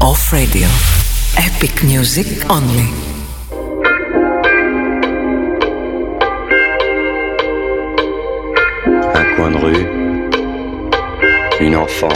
Off Radio. Epic music only. Un coin de rue, une enfant,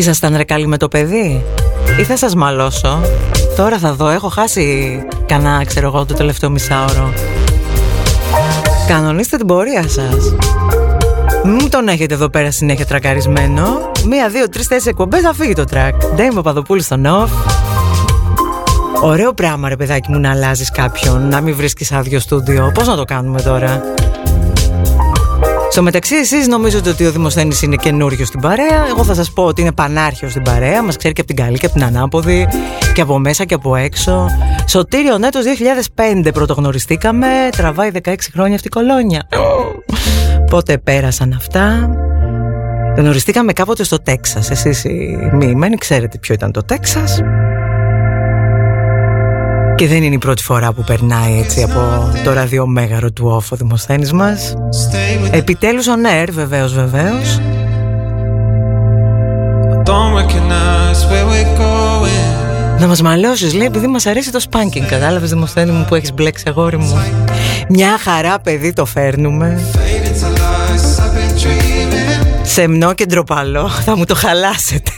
Ήσασταν ρε καλοί με το παιδί; Ή θα σας μαλώσω; Τώρα θα δω, έχω χάσει κανένα ξέρω εγώ το τελευταίο μισάωρο. Κανονίστε την πορεία σας. Μου τον έχετε εδώ πέρα συνέχεια τρακαρισμένο. Μία, δύο, τρεις, τέσσερις εκπομπές θα φύγει το τρακ. Ντέιμ Παπαδοπούλου στο νοφ Ωραίο πράγμα ρε παιδάκι μου να αλλάζεις κάποιον Να μην βρίσκεις άδειο στούντιο. Πώς να το κάνουμε τώρα; Στο μεταξύ, εσείς νομίζετε ότι ο Δημοσθένης είναι καινούριο στην παρέα. Εγώ θα σας πω ότι είναι πανάρχιο στην παρέα. Μας ξέρει και από την καλή και από την ανάποδη, και από μέσα και από έξω. Σωτήριο Νέτος 2005 πρωτογνωριστήκαμε. Τραβάει 16 χρόνια αυτή η κολόνια. Πότε πέρασαν αυτά; Γνωριστήκαμε κάποτε στο Τέξας Εσείς οι μοιημένοι ξέρετε ποιο ήταν το Τέξας Και δεν είναι η πρώτη φορά που περνάει έτσι από το ραδιομέγαρο του όφο δημοσθένης μας. Επιτέλους ο Νέρ βεβαίως βεβαίως. Να μας μαλώσεις λέει επειδή μας αρέσει το σπάνκινγκ Κατάλαβες δημοσθένη μου που έχεις μπλέξει αγόρι μου. Μια χαρά παιδί το φέρνουμε. Σεμνό και ντροπαλό Θα μου το χαλάσετε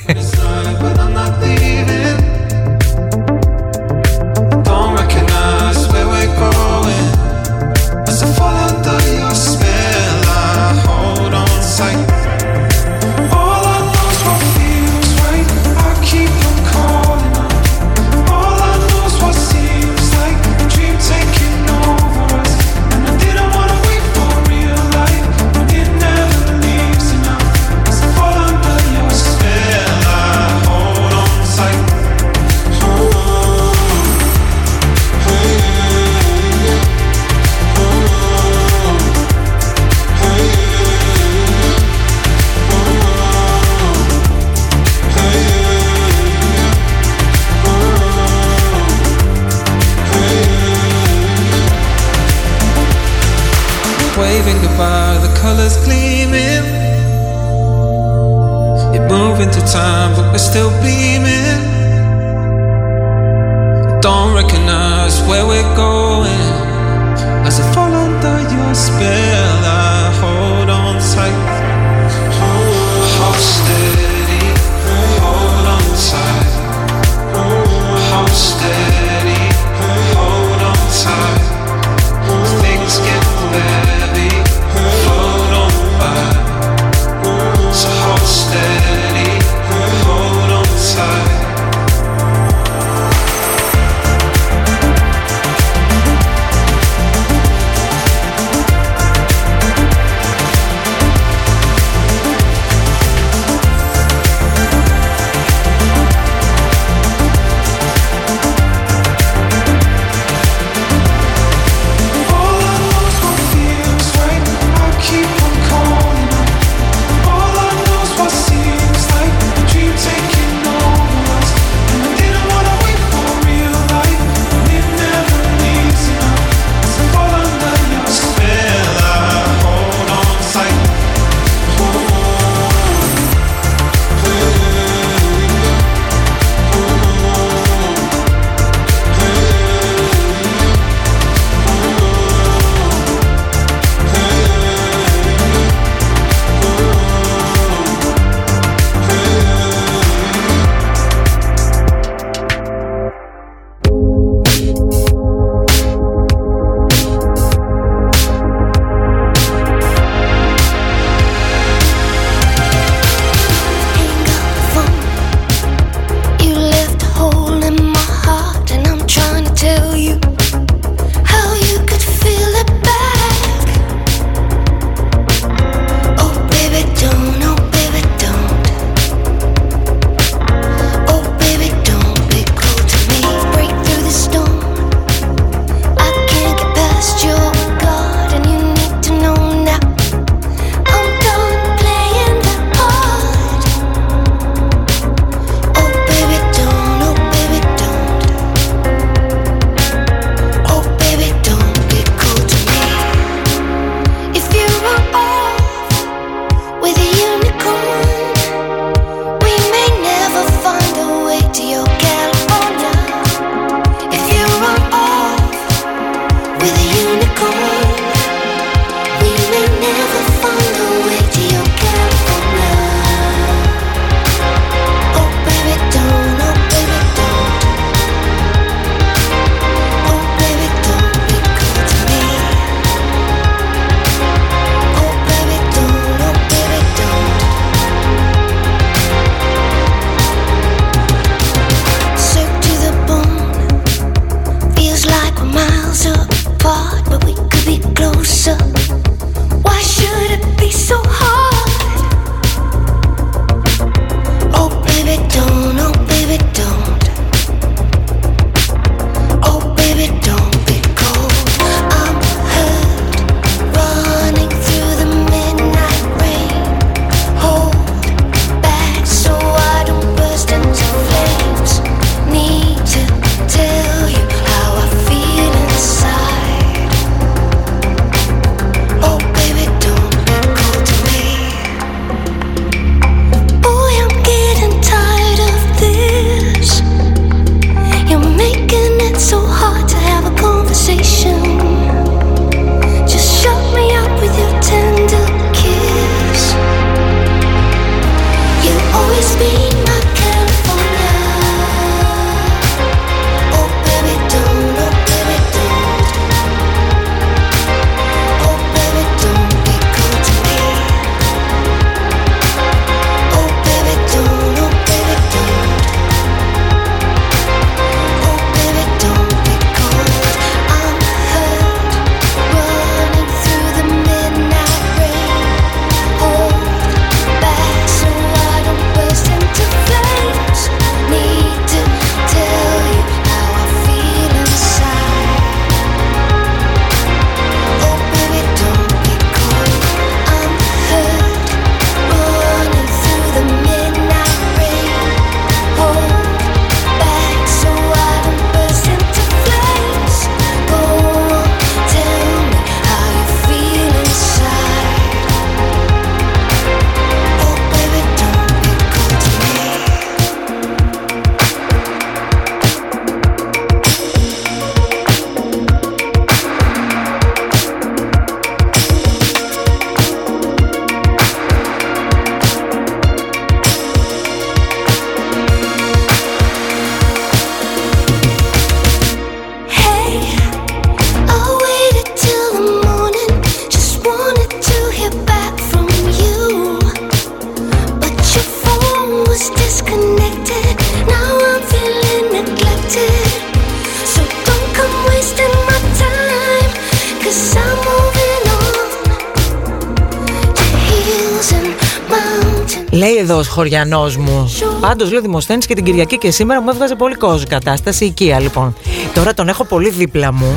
χωριανός μου. Πάντως λέει Δημοσθένης και την Κυριακή και σήμερα μου έβγαζε πολύ κόσμο κατάσταση. Οικία λοιπόν. Τώρα τον έχω πολύ δίπλα μου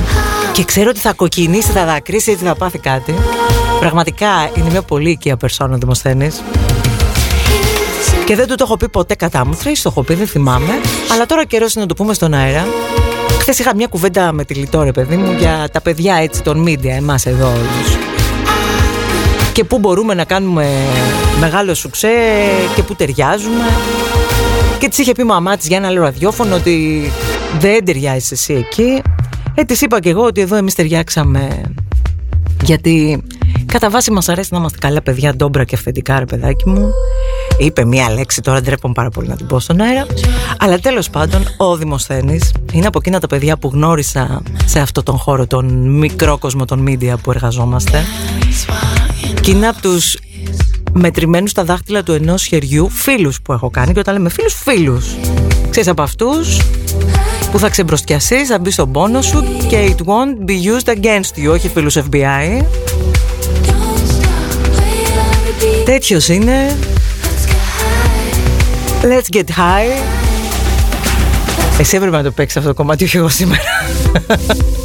και ξέρω ότι θα κοκκινήσει, θα δακρύσει, έτσι θα πάθει κάτι. Πραγματικά είναι μια πολύ οικία περσόνα Δημοσθένης. Και δεν του το έχω πει ποτέ κατά μου. Τρει το έχω πει, δεν θυμάμαι. Αλλά τώρα καιρός είναι να το πούμε στον αέρα. Χθες είχα μια κουβέντα με τη Λιτόρε, παιδί μου, για τα παιδιά έτσι των media, εμάς εδώ όλους και πού μπορούμε να κάνουμε μεγάλο σουξέ και πού ταιριάζουμε. Και της είχε πει μαμά της για ένα άλλο ραδιόφωνο ότι δεν ταιριάζει εσύ εκεί. Ε, της είπα και εγώ ότι εδώ εμείς ταιριάξαμε. Γιατί κατά βάση μας αρέσει να είμαστε καλά παιδιά, ντόμπρα και αυθεντικά, ρε παιδάκι μου. Είπε μία λέξη, τώρα ντρέπομαι πάρα πολύ να την πω στον αέρα. Αλλά τέλος πάντων, ο Δημοσθένης είναι από εκείνα τα παιδιά που γνώρισα σε αυτό τον χώρο, τον μικρό κόσμο των media που εργαζόμαστε. Και είναι από τους μετρημένους στα δάχτυλα του ενός χεριού φίλους που έχω κάνει. Και όταν λέμε φίλους, φίλους. Ξέρεις από αυτούς που θα ξεμπροστιαστεί, θα μπει στον πόνο σου και it won't be used against you, όχι φίλους FBI. Τέτοιος είναι. Let's get high. Εσύ έπρεπε να το παίξεις αυτό το κομμάτι, όχι εγώ σήμερα.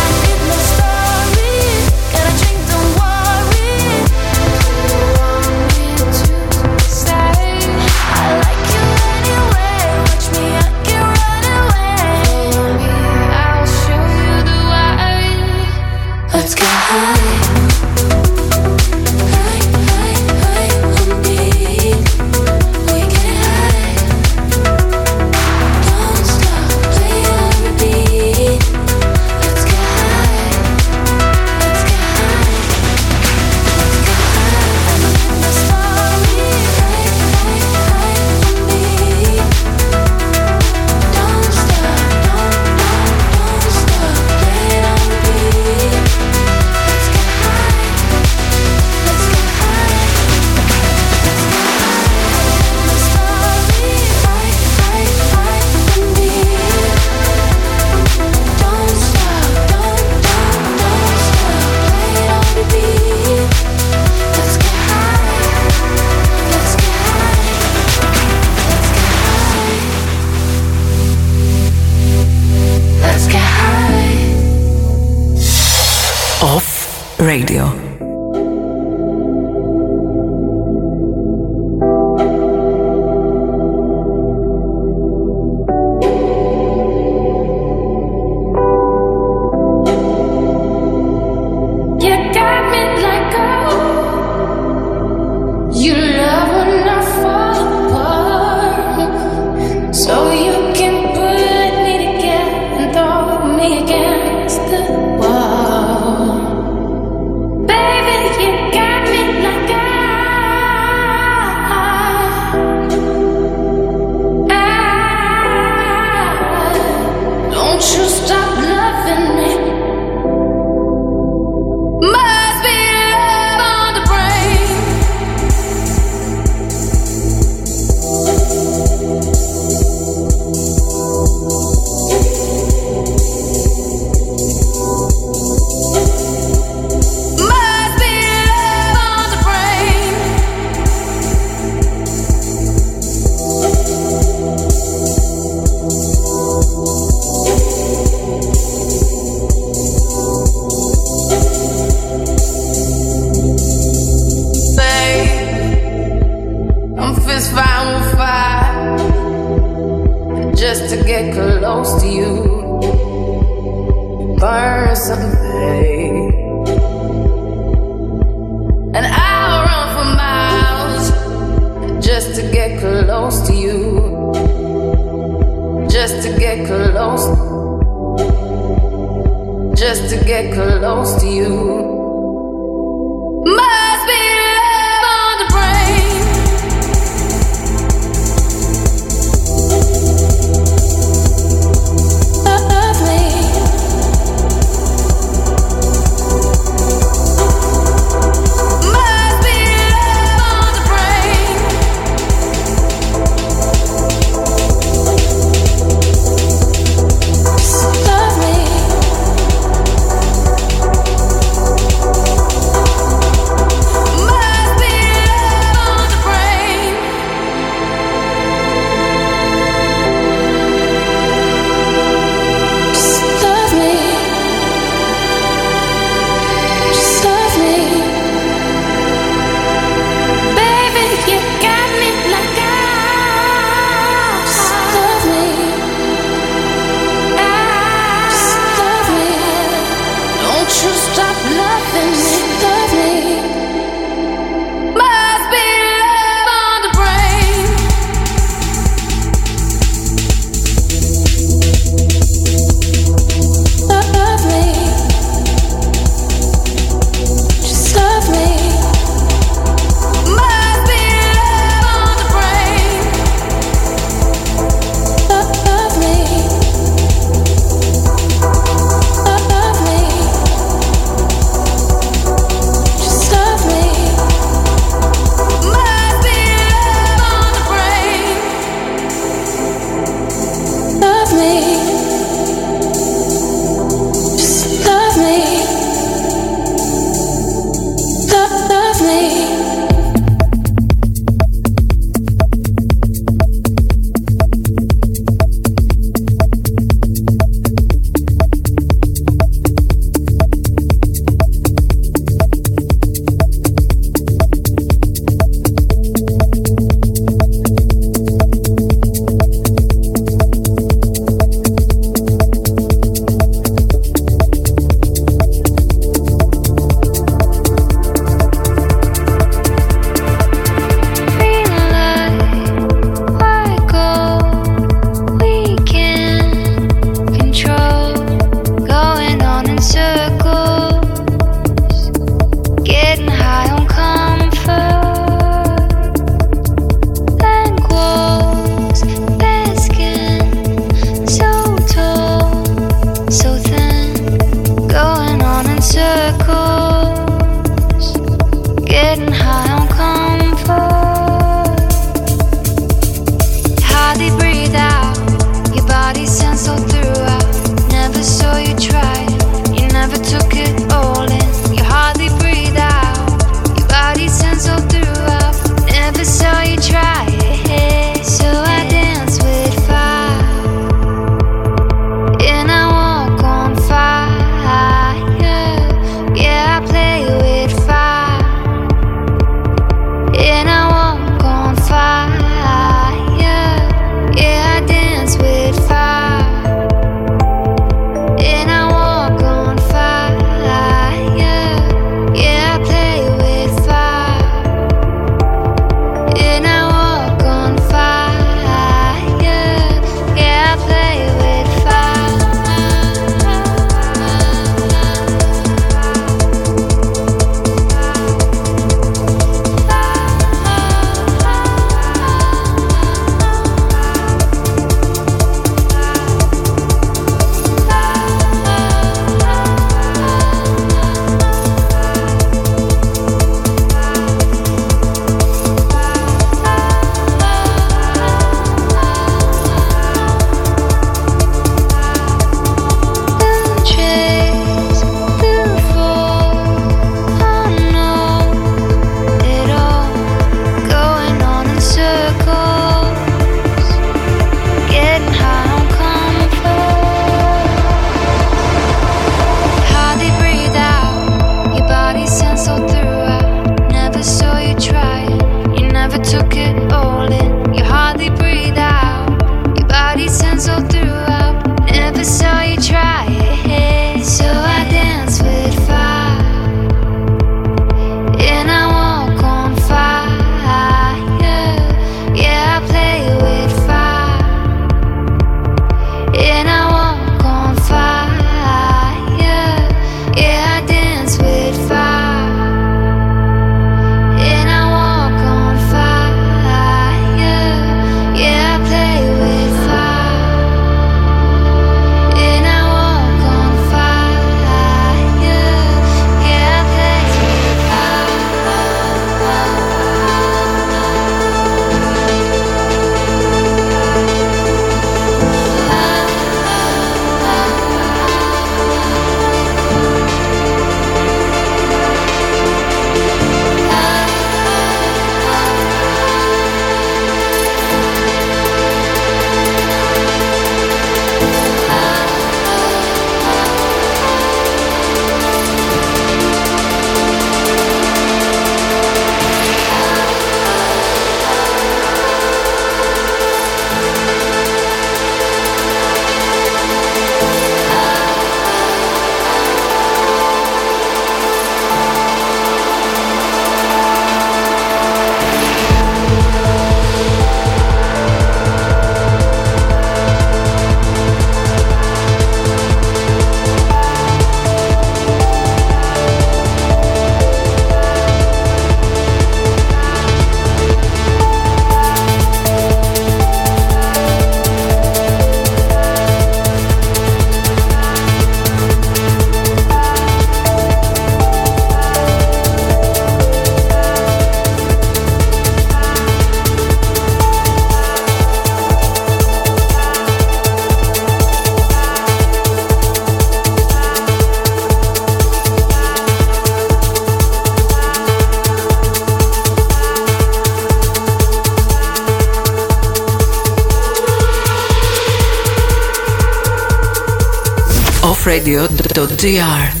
DR.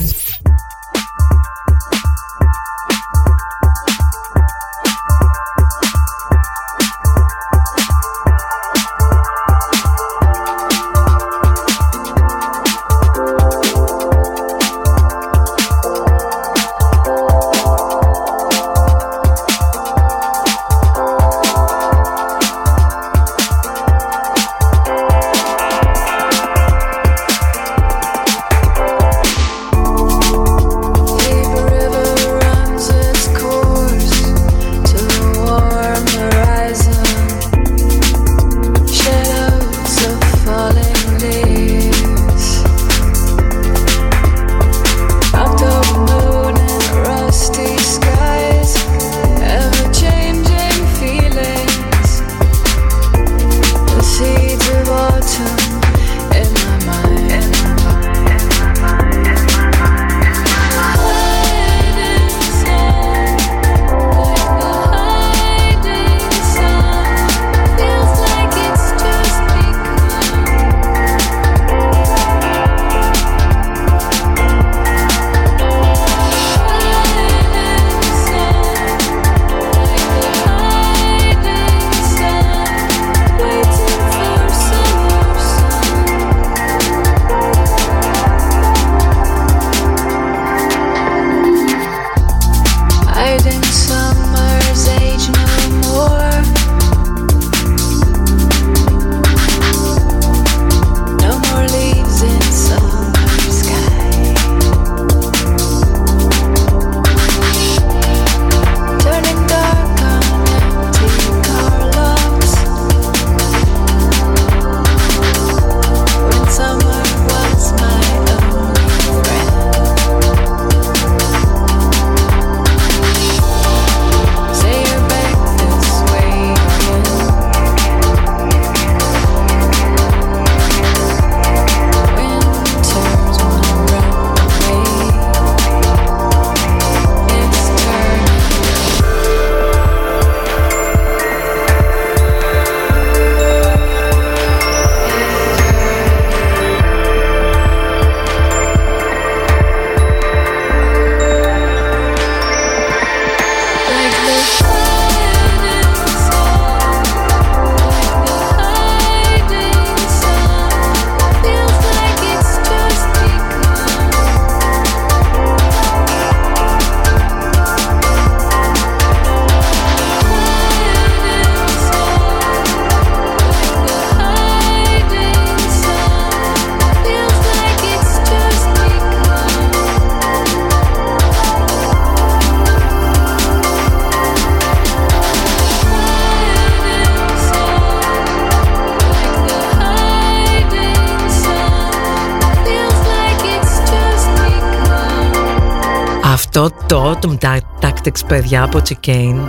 Tactics, παιδιά, από Chicane.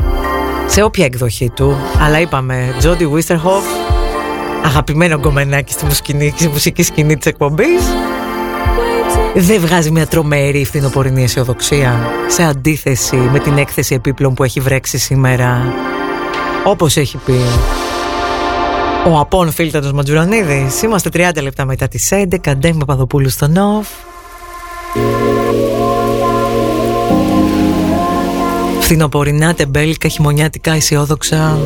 Σε όποια εκδοχή του. Αλλά είπαμε, Jody Wisterhoff, αγαπημένο κομμενάκι στη μουσική, στη μουσική σκηνή της εκπομπής. Δεν βγάζει μια τρομερή φθινοπορεινή αισιοδοξία σε αντίθεση με την έκθεση επίπλων που έχει βρέξει σήμερα. Όπως έχει πει ο Απόν Φίλτανος Ματζουρανίδης. Είμαστε 30 λεπτά μετά τις 11. Ντέμι Παπαδοπούλου στο Νοφ. Φθινοπορεινά, τεμπέλικα, χειμωνιάτικα, αισιόδοξα.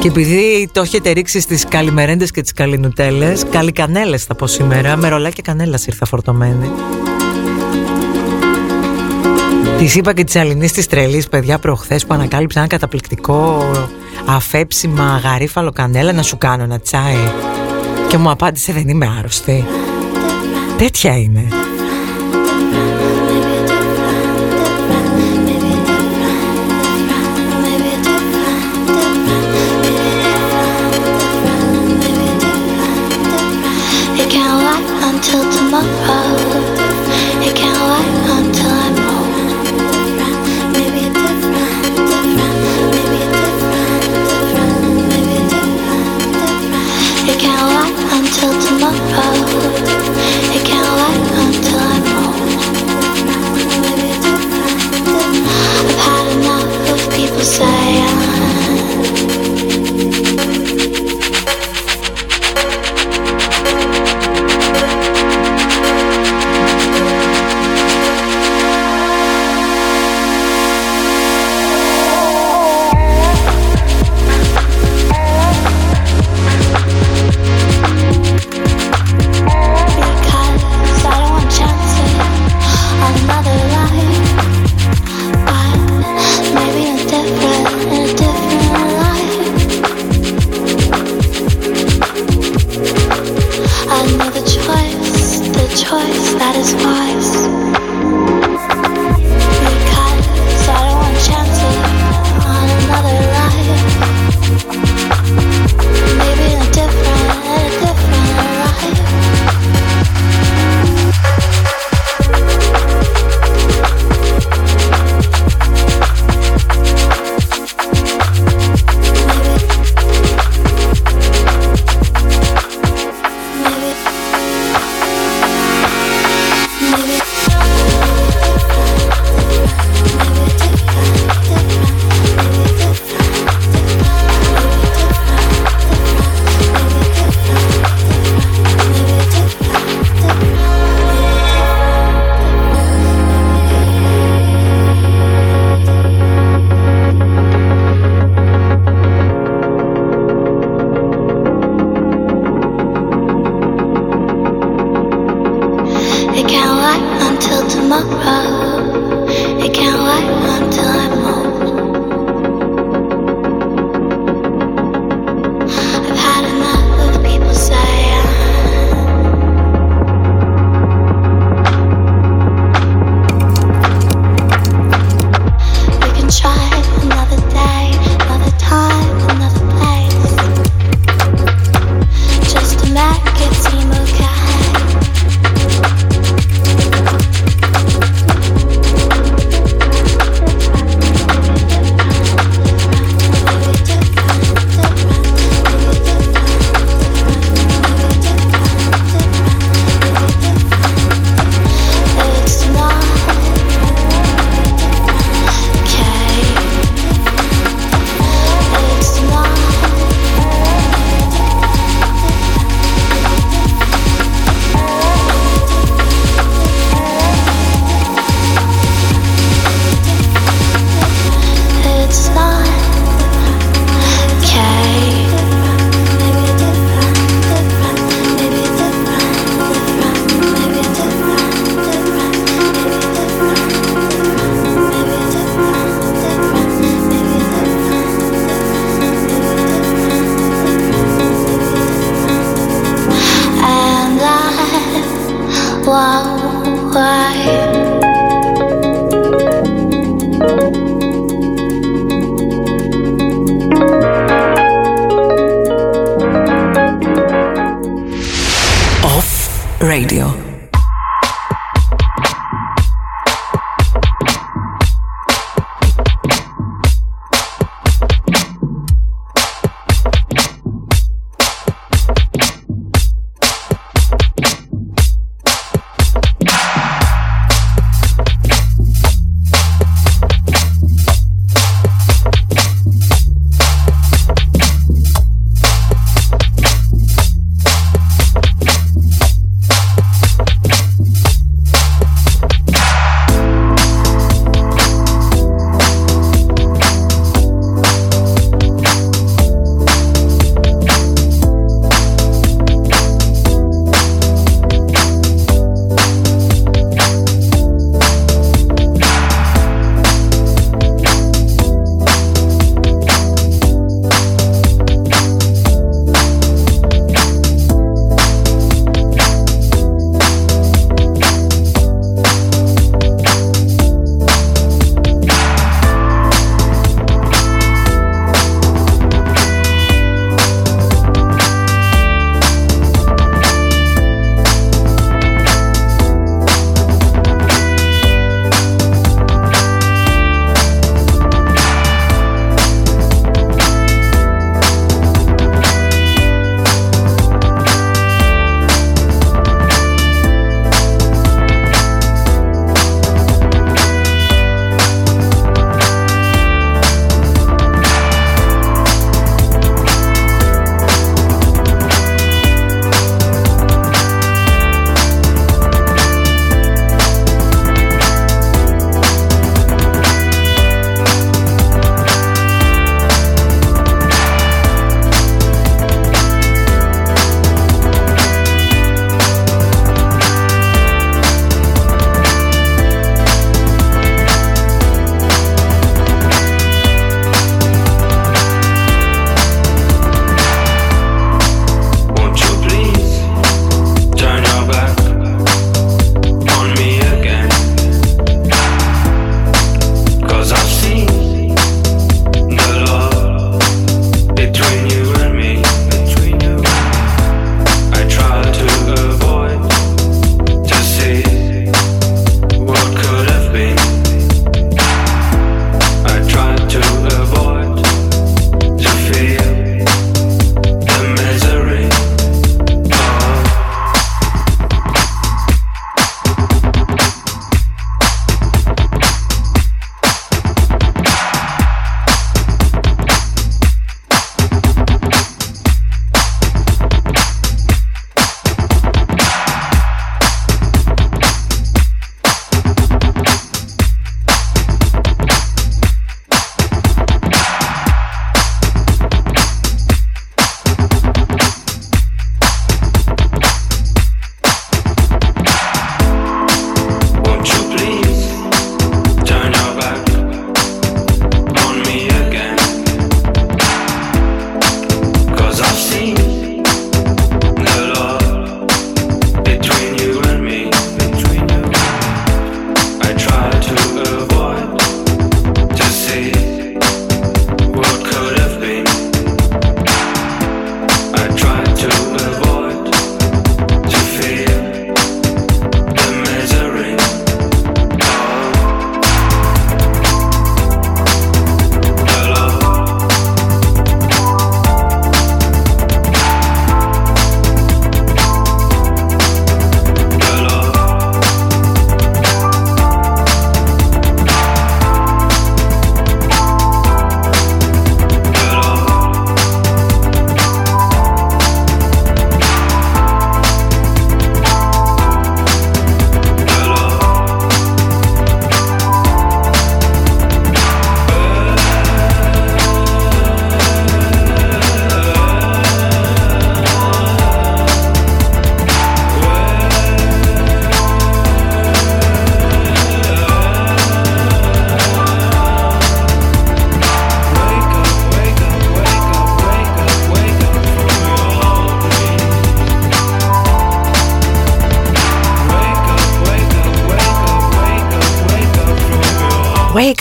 Και επειδή το έχετε ρίξει στις καλημερέντες και τις καλινουτέλες, καλικανέλες θα πω σήμερα, με ρολά και κανέλας ήρθα φορτωμένη. Τη είπα και της Αλληνής της τρελής, παιδιά, προχθές που ανακάλυψα ένα καταπληκτικό αφέψιμα γαρίφαλο κανέλα να σου κάνω ένα τσάι. Και μου απάντησε δεν είμαι άρρωστη. Τέτοια είναι.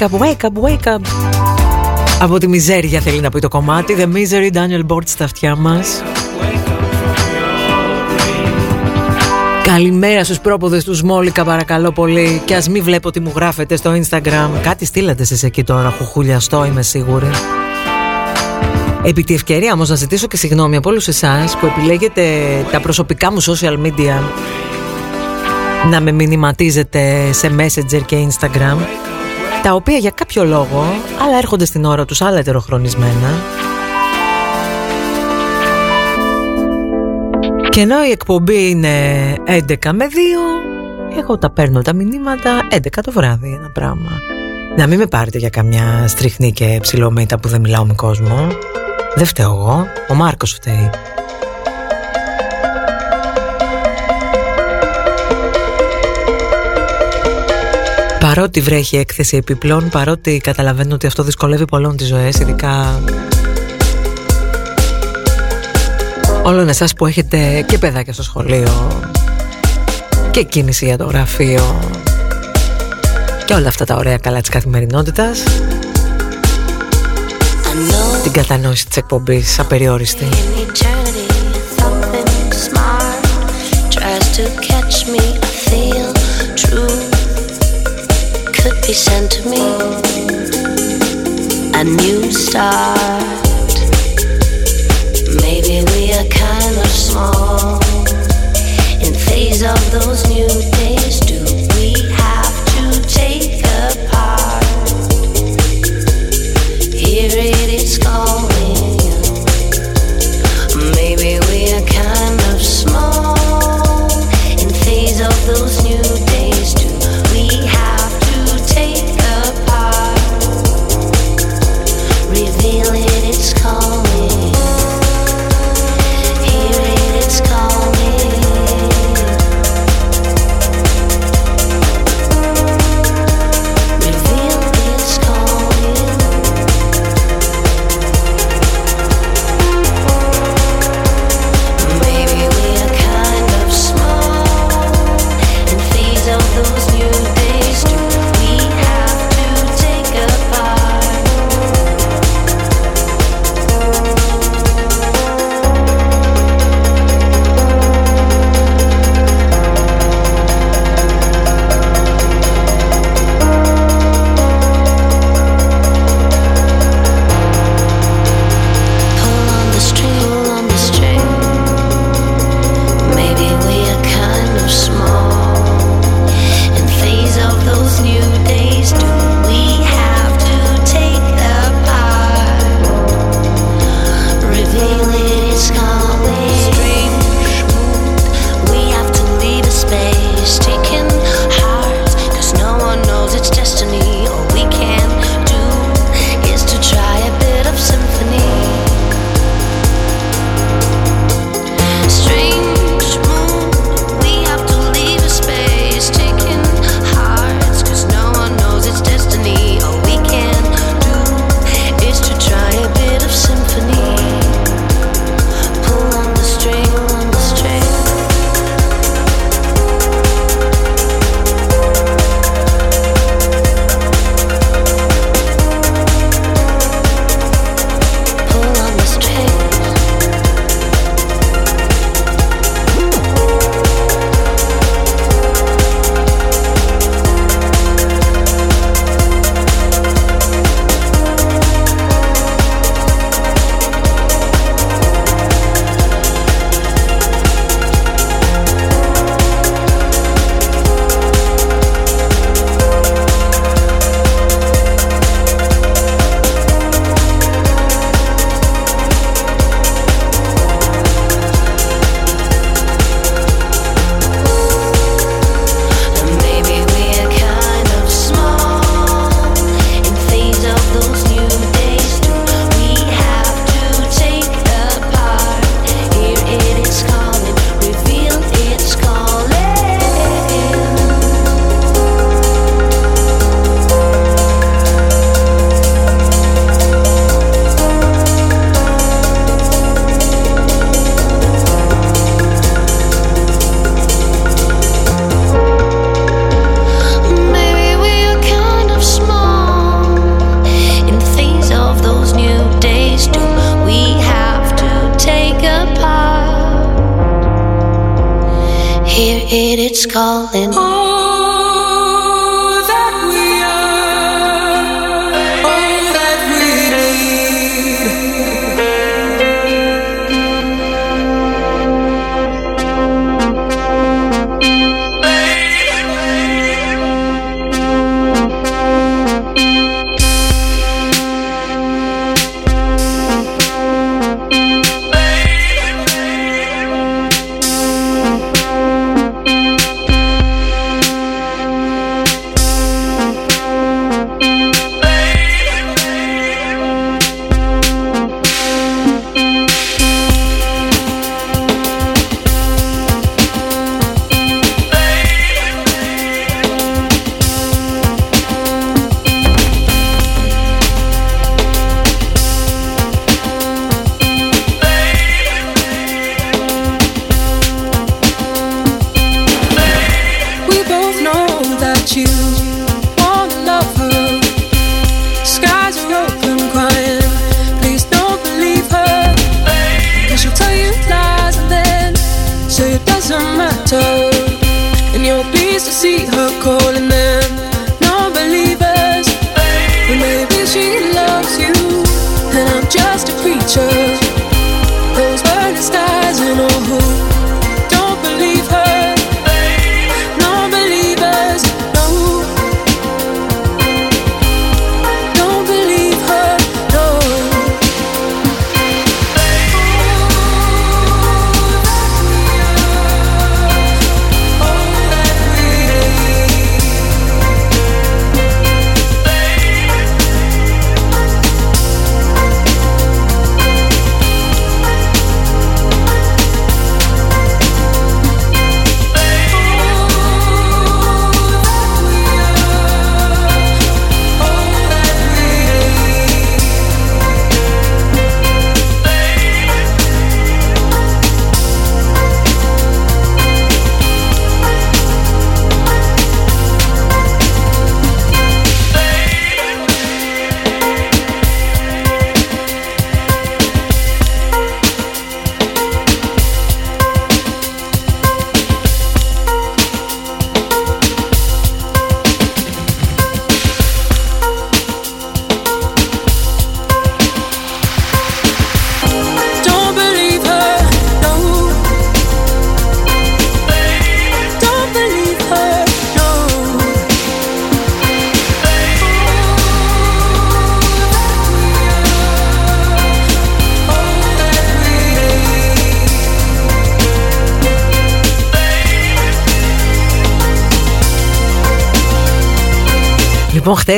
Wake up, wake up, wake up. Από τη μιζέρια θέλει να πει το κομμάτι. The Misery, Daniel Bort στα αυτιά μας. Καλημέρα στους πρόποδες τους Σμόλικα παρακαλώ πολύ Και ας μην βλέπω τι μου γράφετε στο Instagram Κάτι στείλατε εσείς εκεί τώρα Χουχουλιαστό είμαι σίγουρη Επί τη ευκαιρία όμως να ζητήσω και συγγνώμη από όλους εσάς Που επιλέγετε τα προσωπικά μου social media Να με μηνυματίζετε σε Messenger και Instagram Τα οποία για κάποιο λόγο Άλλα έρχονται στην ώρα τους Άλλα ετεροχρονισμένα Και ενώ η εκπομπή είναι 11 με 2, εγώ τα παίρνω τα μηνύματα 11 το βράδυ ένα πράγμα. Να μην με πάρετε για καμιά στριχνή και ψηλομύτα που δεν μιλάω με κόσμο. Δεν φταίω εγώ, ο Μάρκος φταίει. Παρότι βρέχει έκθεση επιπλών, παρότι καταλαβαίνω ότι αυτό δυσκολεύει πολλών τις ζωές, ειδικά όλων εσάς που έχετε και παιδάκια στο σχολείο και κίνηση για το γραφείο και όλα αυτά τα ωραία καλά της καθημερινότητας την κατανόηση της εκπομπής απεριόριστη A new start Maybe we are kind of small in phase of those new days. Do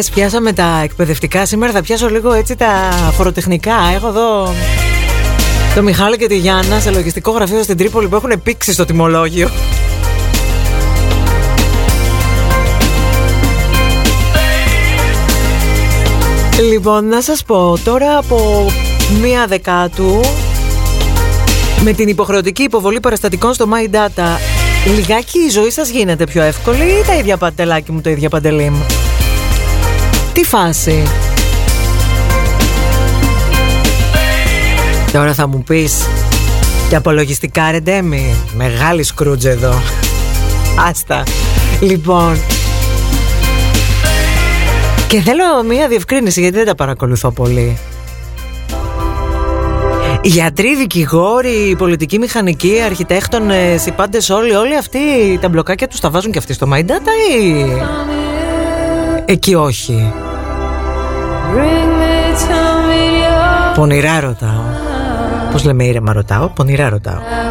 χθε πιάσαμε τα εκπαιδευτικά. Σήμερα θα πιάσω λίγο έτσι τα φοροτεχνικά. Έχω εδώ το Μιχάλη και τη Γιάννα σε λογιστικό γραφείο στην Τρίπολη που έχουν πήξει στο τιμολόγιο. Λοιπόν, να σας πω, τώρα από μία δεκάτου με την υποχρεωτική υποβολή παραστατικών στο My Data λιγάκι η ζωή σας γίνεται πιο εύκολη ή τα ίδια παντελάκι μου, το ίδια παντελή μου; Τι φάση. Τώρα θα μου πεις και απολογιστικά ρε Ντέμι Μεγάλη σκρούτζ εδώ Άστα Λοιπόν Και θέλω μία διευκρίνηση γιατί δεν τα παρακολουθώ πολύ Γιατροί, δικηγόροι, πολιτικοί, μηχανικοί, αρχιτέκτονες, οι πάντες όλοι, όλοι αυτοί τα μπλοκάκια τους τα βάζουν και αυτοί στο My Data ή... Εκεί όχι. Πονηρά ρωτάω. Πώς λέμε ήρεμα ρωτάω, πονηρά ρωτάω.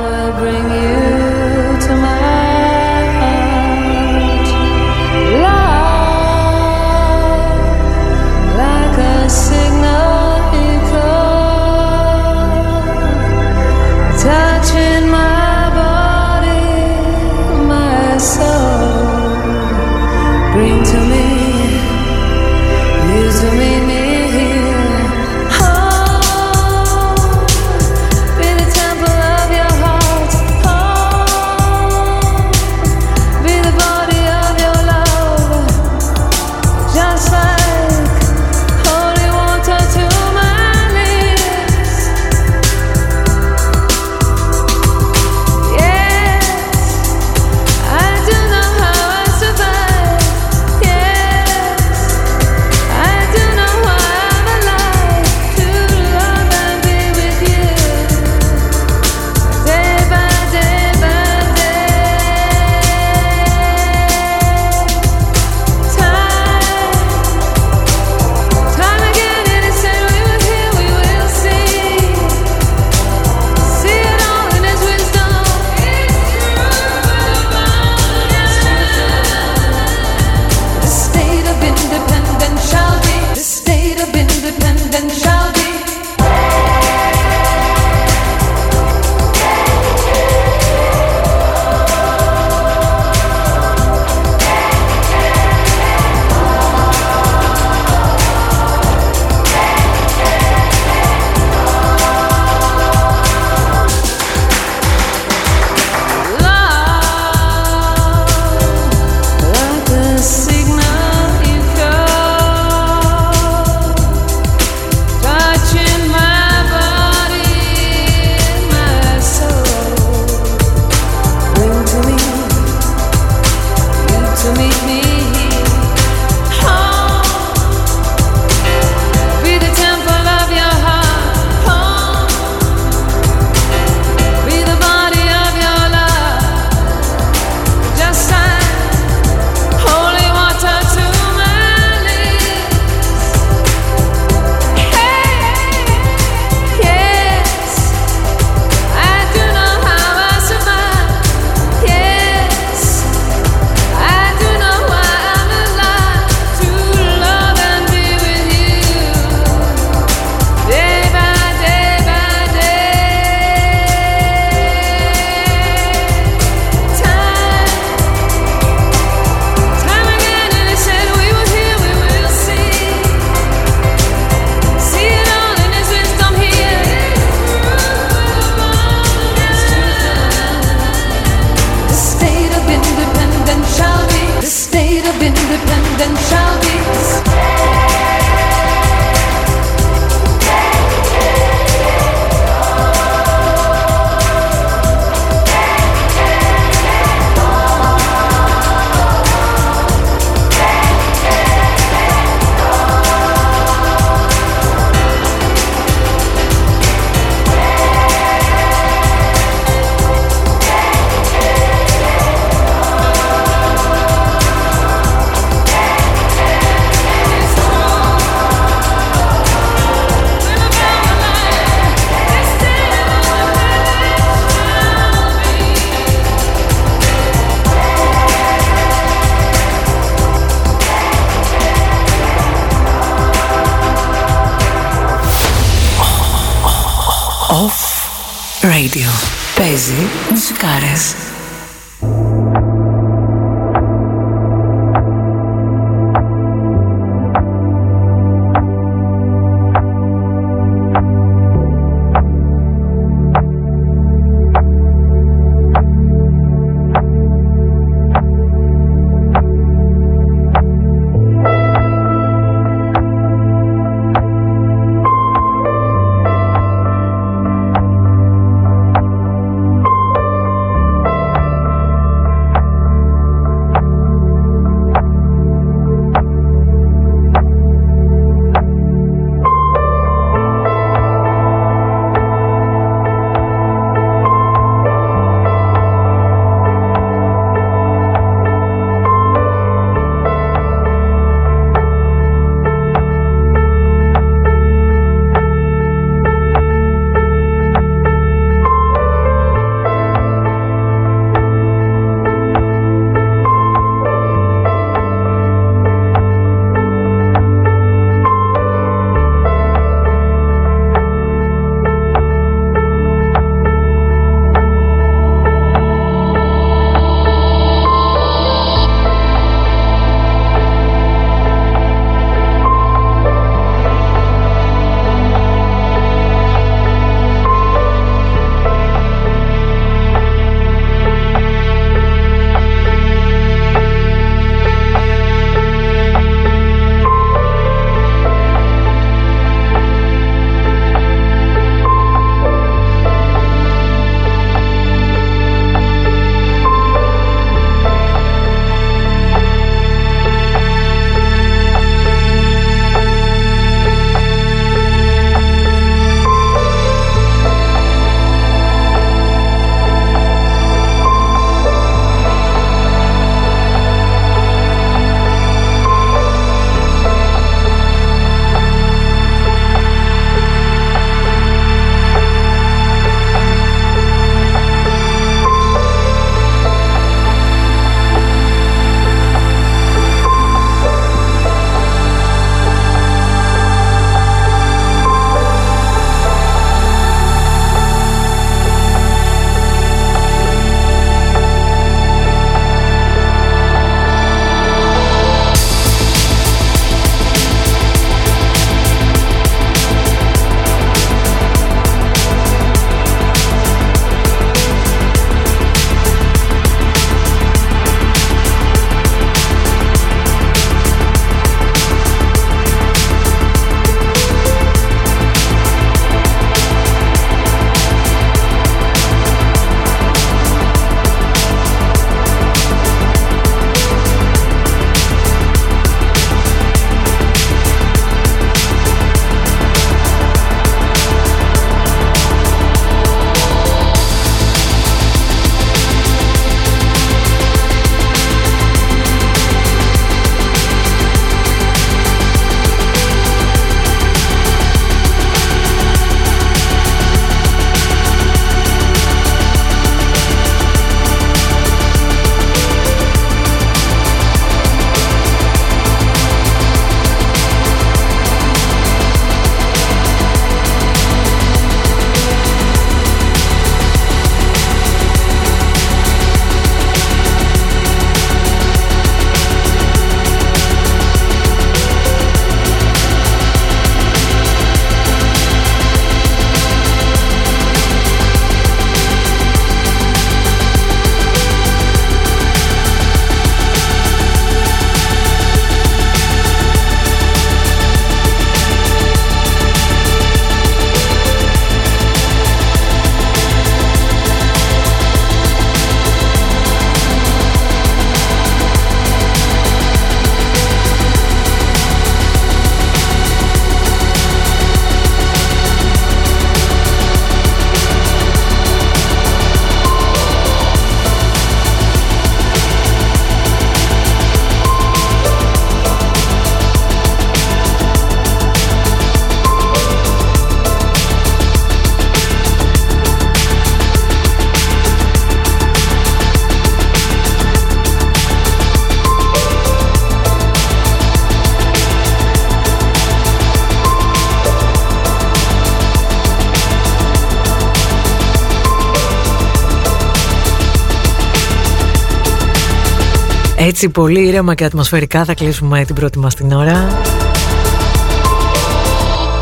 Έτσι πολύ ήρεμα και ατμοσφαιρικά θα κλείσουμε την πρώτη μας την ώρα.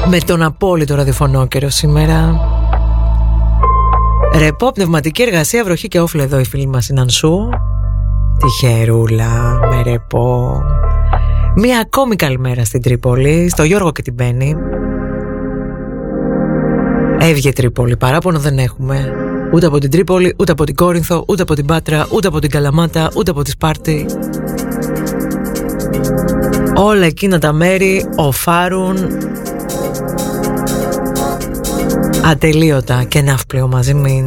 Με τον απόλυτο ραδιοφωνό καιρό σήμερα. Ρεπό, πνευματική εργασία, βροχή και όφλε εδώ η φίλη μας είναι Ανσού. Τυχερούλα, με ρεπό Μία ακόμη καλημέρα στην Τρίπολη, στο Γιώργο και την Μπέννη Έβγε Τρίπολη, παράπονο δεν έχουμε Ούτε από την Τρίπολη, ούτε από την Κόρινθο, ούτε από την Πάτρα, ούτε από την Καλαμάτα, ούτε από τη Σπάρτη. Όλα εκείνα τα μέρη οφάρουν ατελείωτα και ναύπλαιο μαζί μην,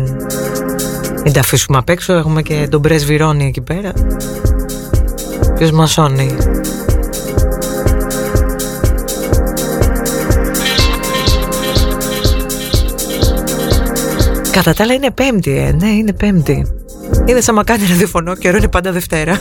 μην τα αφήσουμε απ' έξω έχουμε και τον πρεσβυρώνει εκεί πέρα ποιος μασώνει Κατά τα άλλα είναι πέμπτη, ε. ναι είναι πέμπτη Είδε άμα κάνει ραδιοφωνό καιρό είναι πάντα Δευτέρα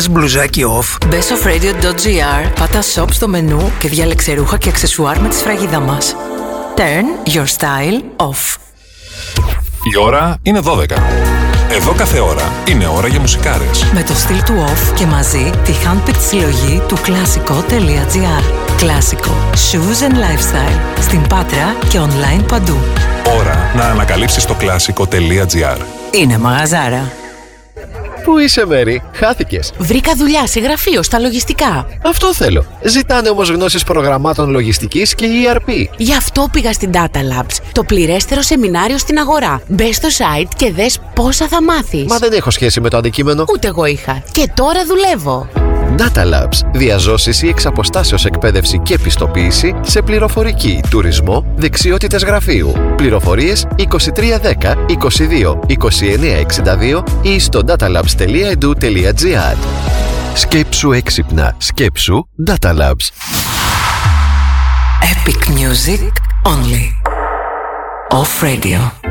Θες μπλουζάκι off. Μπε στο radio.gr, πάτα shop στο μενού και διάλεξε ρούχα και αξεσουάρ με τη σφραγίδα μας. Turn your style off. Η ώρα είναι 12. Εδώ κάθε ώρα είναι ώρα για μουσικάρες. Με το στυλ του off και μαζί τη handpicked συλλογή του κλασικό.gr. Κλασικό. Shoes and lifestyle. Στην Πάτρα και online παντού. Ώρα να ανακαλύψεις το κλασικό.gr. Είναι μαγαζάρα. Πού είσαι, Μέρι, χάθηκες. Βρήκα δουλειά σε γραφείο στα λογιστικά. Αυτό θέλω. Ζητάνε όμως γνώσεις προγραμμάτων λογιστικής και ERP. Γι' αυτό πήγα στην Data Labs, το πληρέστερο σεμινάριο στην αγορά. Μπες στο site και δες πόσα θα μάθεις. Μα δεν έχω σχέση με το αντικείμενο. Ούτε εγώ είχα. Και τώρα δουλεύω. Data Labs. Διαζώσεις ή εξαποστάσεως εκπαίδευση και επιστοποίηση σε πληροφορική, τουρισμό, δεξιότητες γραφείου. Πληροφορίες 2310 22 2962 ή στο datalabs.edu.gr. Σκέψου έξυπνα. Σκέψου Data Labs. Epic music only. Off radio.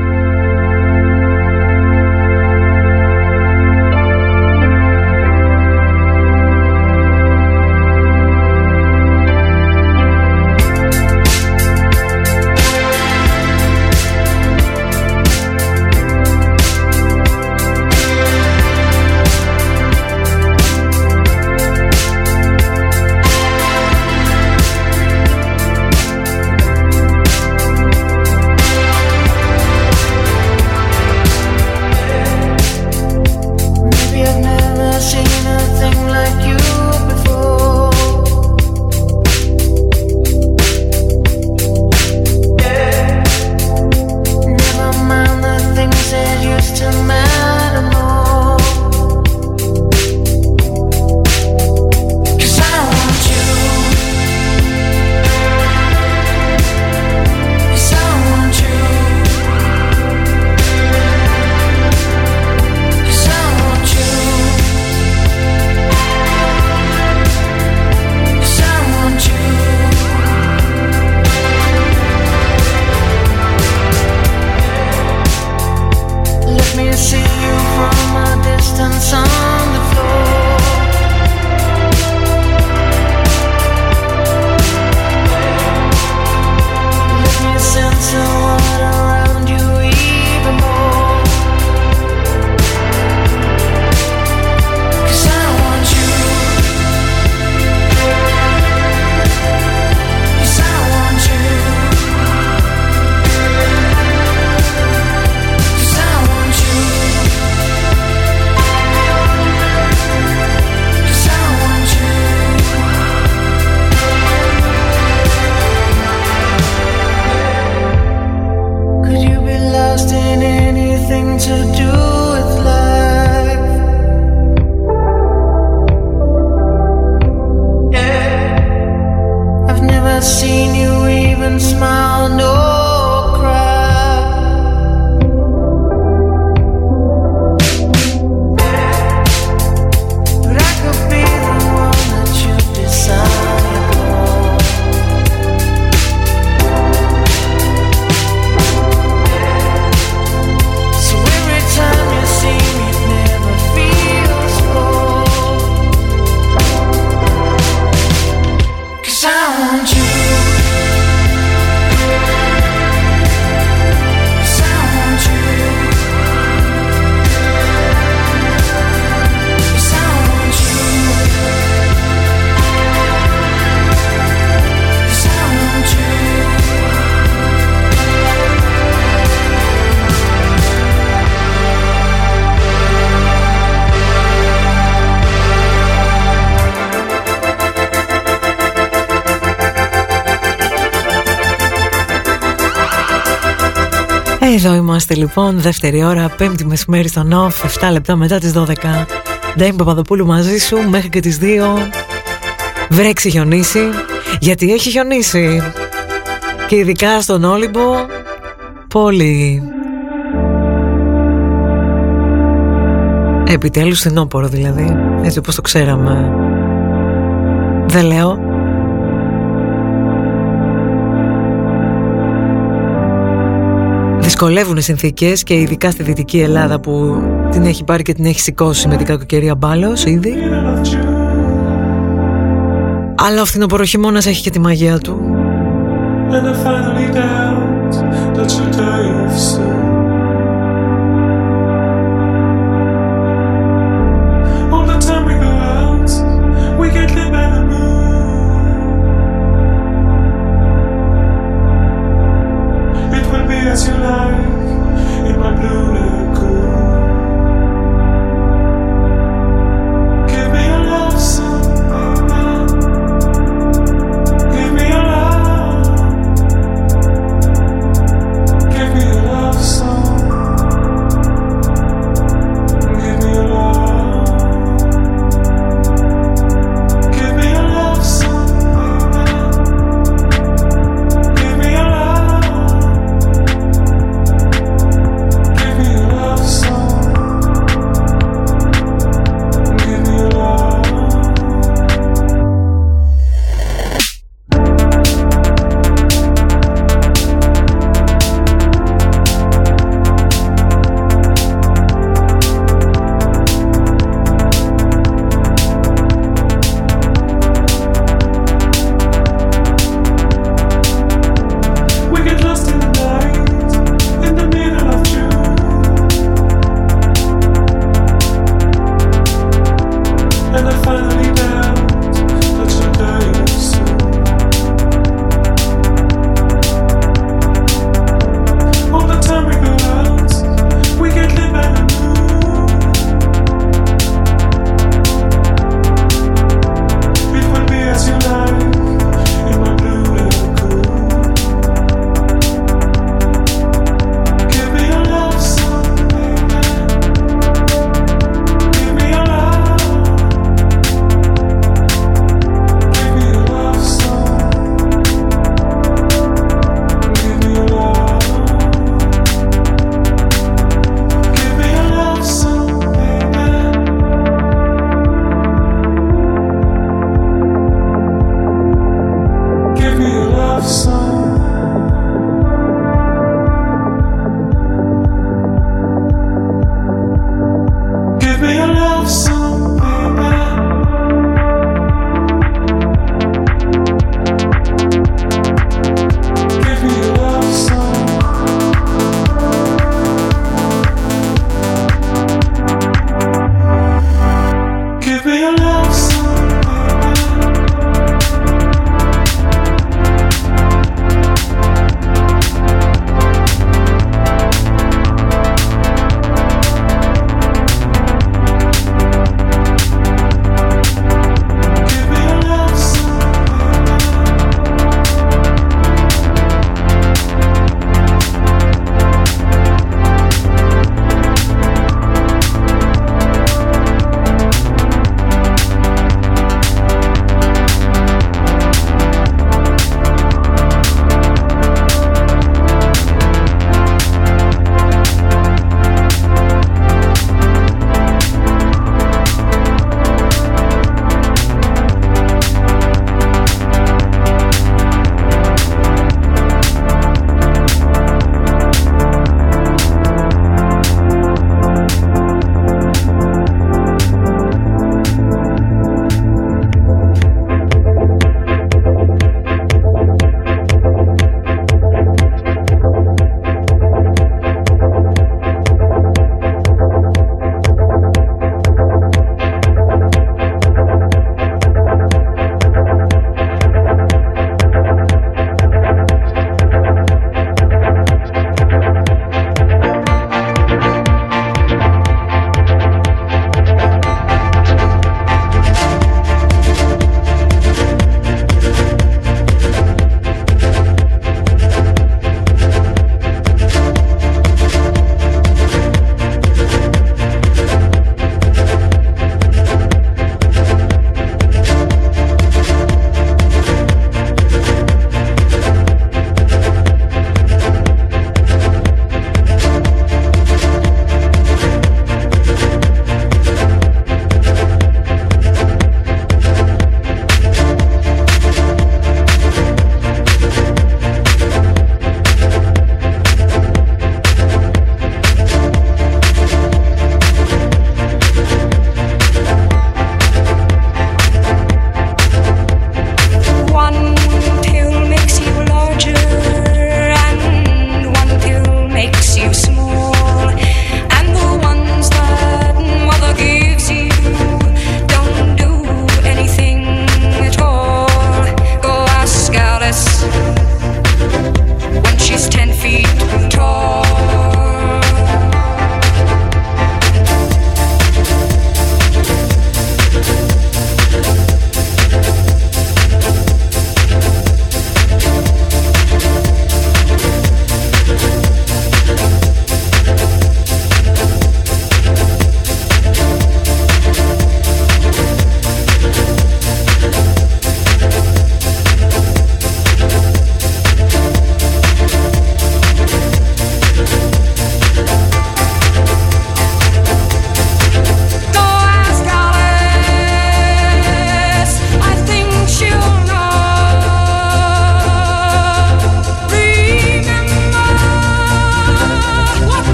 Είμαστε λοιπόν, δεύτερη ώρα, πέμπτη μεσημέρι στον off, 7 λεπτά μετά τις 12. Ντέιμ Παπαδοπούλου μαζί σου μέχρι και τις 2. Βρέξει χιονίσει, γιατί έχει χιονίσει. Και ειδικά στον Όλυμπο, πολύ. Επιτέλους φθινόπωρο δηλαδή, έτσι όπως το ξέραμε. Δεν λέω. Δυσκολεύουν οι συνθήκες και ειδικά στη Δυτική Ελλάδα που την έχει πάρει και την έχει σηκώσει με την κακοκαιρία μπάλος ήδη. Αλλά ο φθινοποροχειμώνας έχει και τη μαγεία του. And I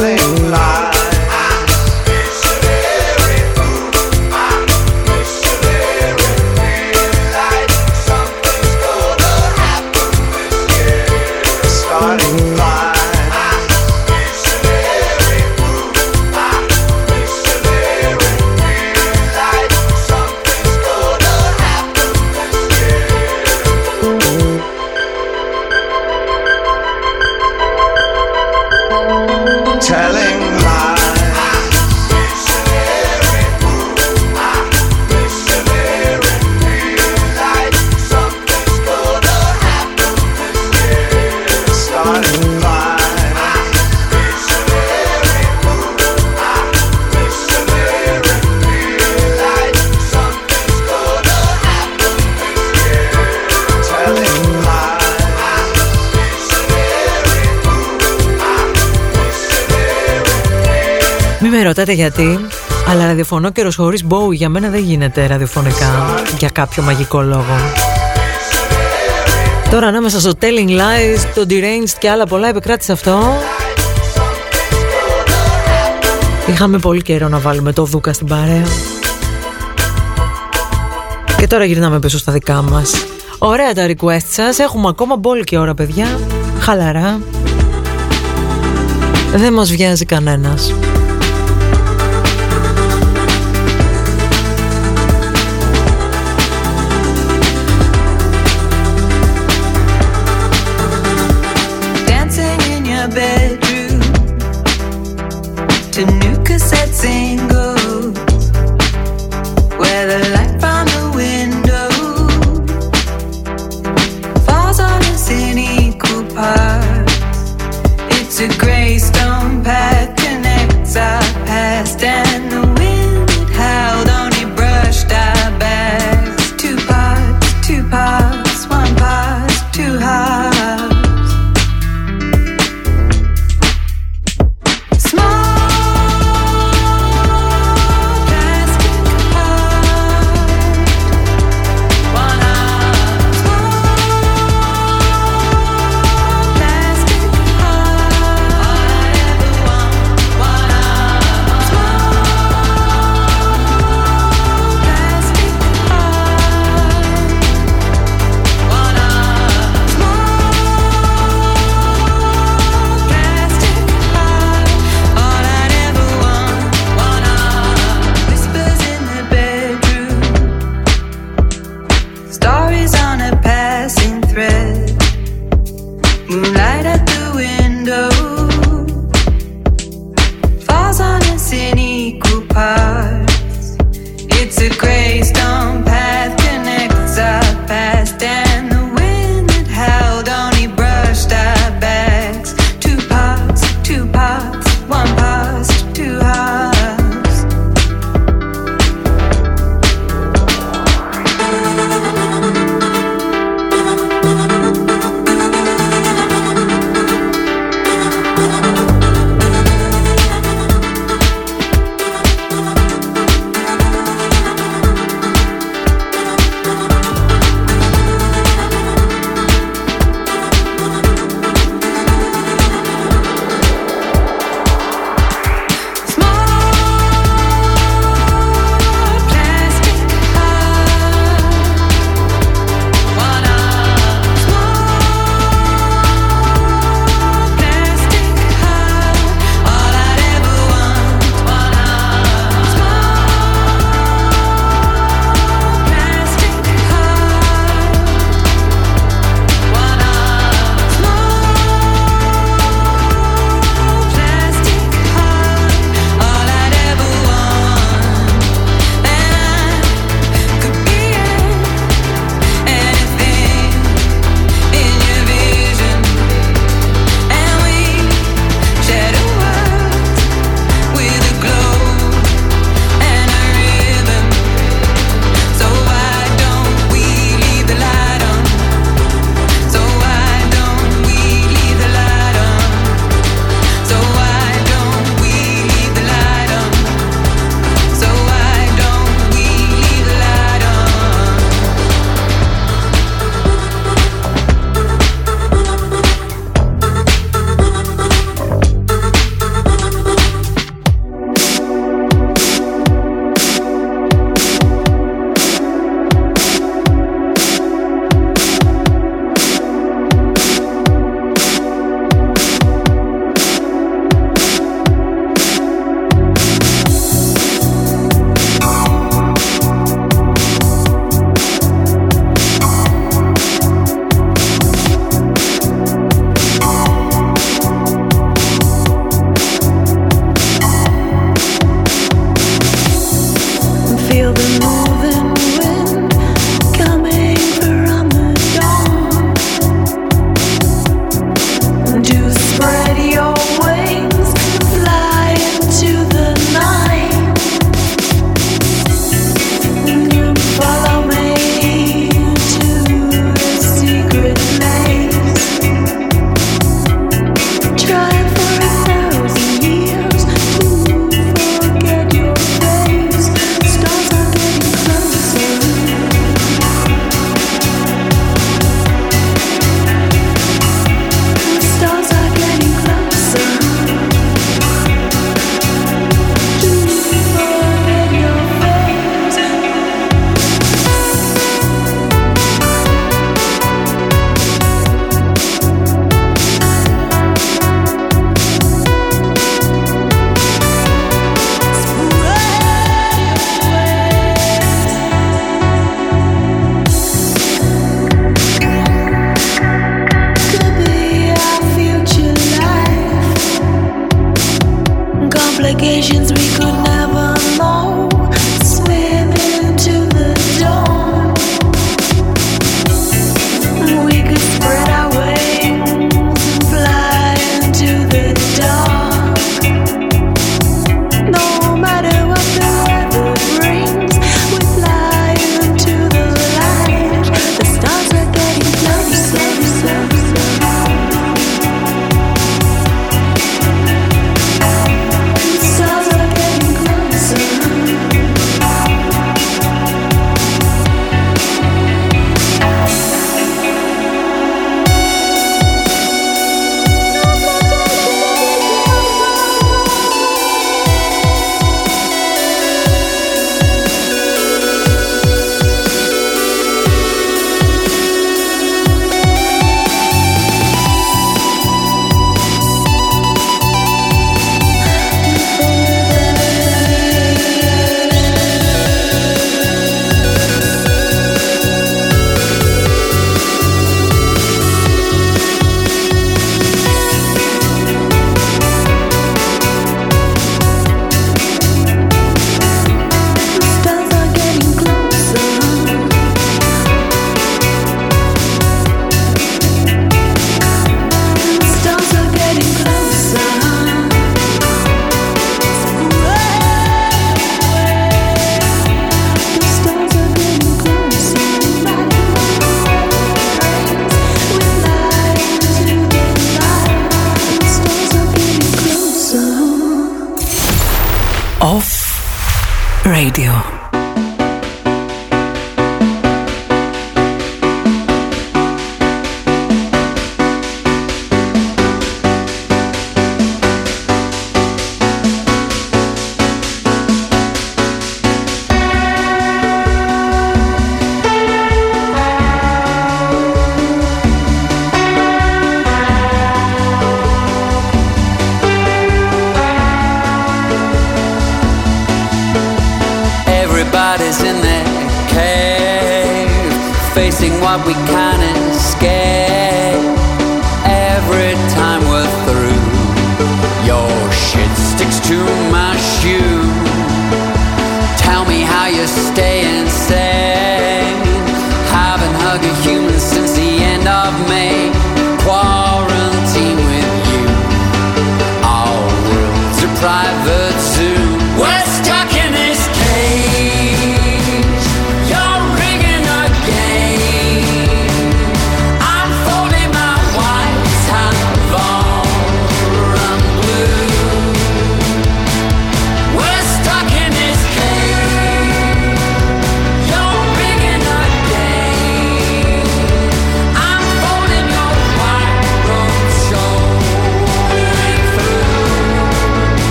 telling lies. ξέρετε γιατί; Αλλά ραδιοφωνό καιρο χωρίς Bowie για μένα δεν γίνεται ραδιοφωνικά για κάποιο μαγικό λόγο. Τώρα ανάμεσα στο Telling Lies, το Deranged και άλλα πολλά επικράτησε αυτό. Είχαμε πολύ καιρό να βάλουμε το Δούκα στην παρέα. Και τώρα γυρνάμε πίσω στα δικά μας. Ωραία τα request σας, έχουμε ακόμα πολύ και ώρα παιδιά. Χαλαρά. Δεν μας βιάζει κανένας.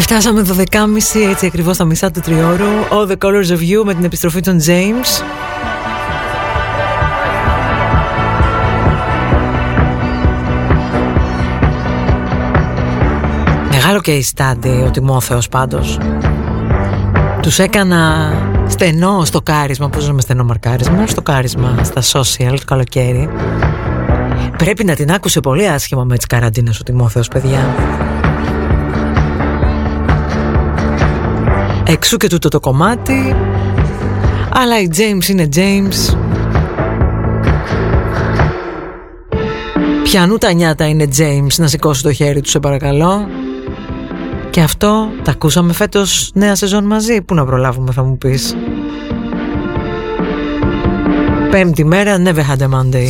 Και φτάσαμε 12.30 έτσι ακριβώς στα μισά του τριώρου. All the Colors of You με την επιστροφή των James. Μεγάλο και ιστάντη ο Τιμόθεος πάντως. Τους έκανα στενό στο κάρισμα Πώς λέμε στενό μαρκάρισμα Στο κάρισμα στα social το καλοκαίρι. Πρέπει να την άκουσε πολύ άσχημα με τις καραντίνες ο Τιμόθεος παιδιά Εξού και τούτο το κομμάτι Αλλά η James είναι James Πιανού τα νιάτα είναι James Να σηκώσει το χέρι του σε παρακαλώ Και αυτό τα ακούσαμε φέτος νέα σεζόν μαζί. Πού να προλάβουμε θα μου πεις. Πέμπτη μέρα, never had a Monday.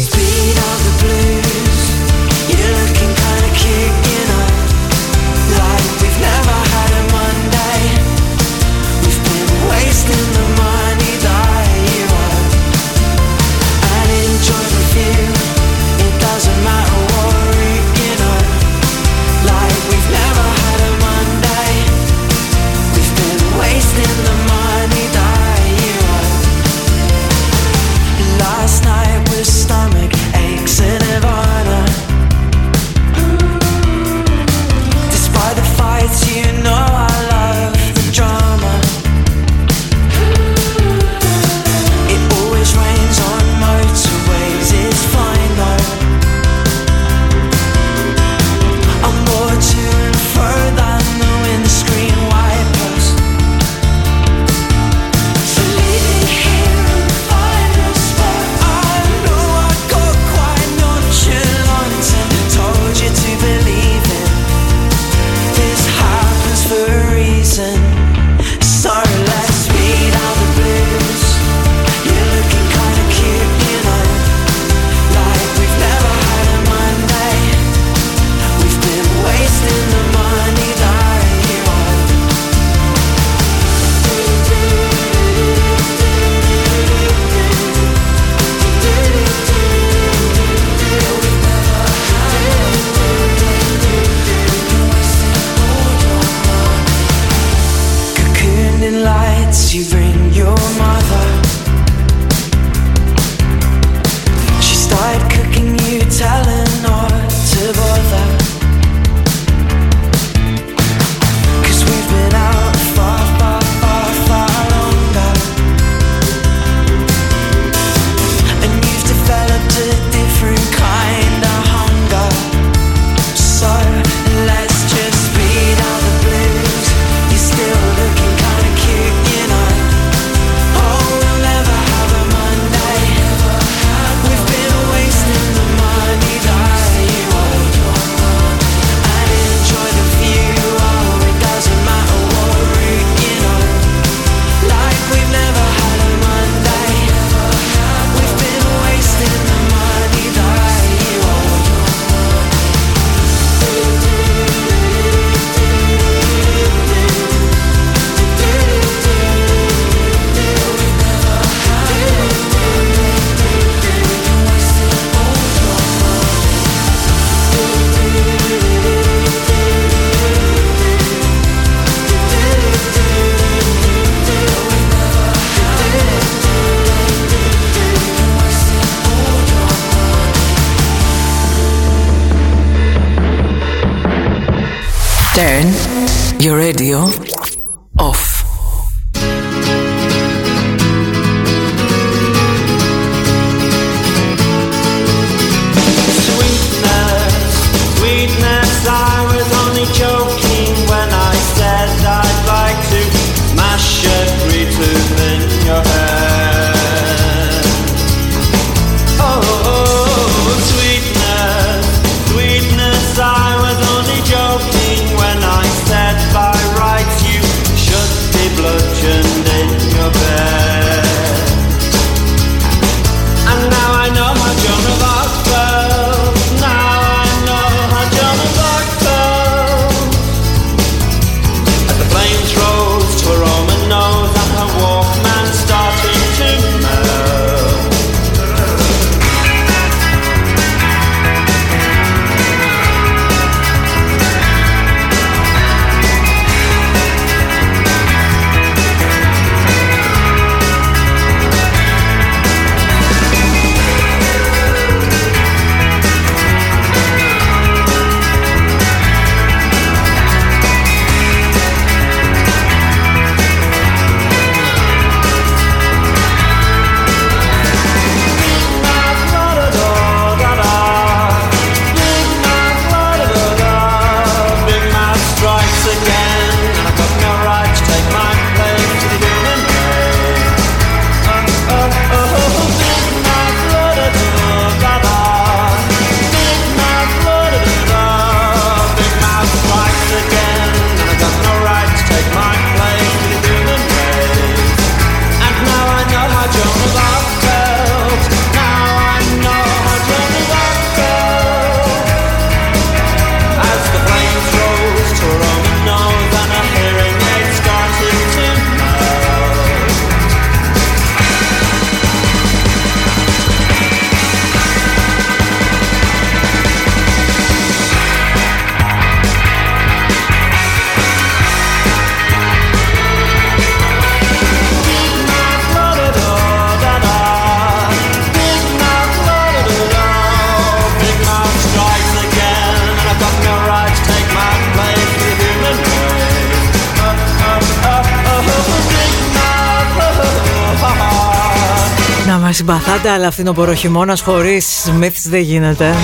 Συμπαθάτε, αλλά φθινοποροχειμώνας χωρίς Smiths δεν γίνεται.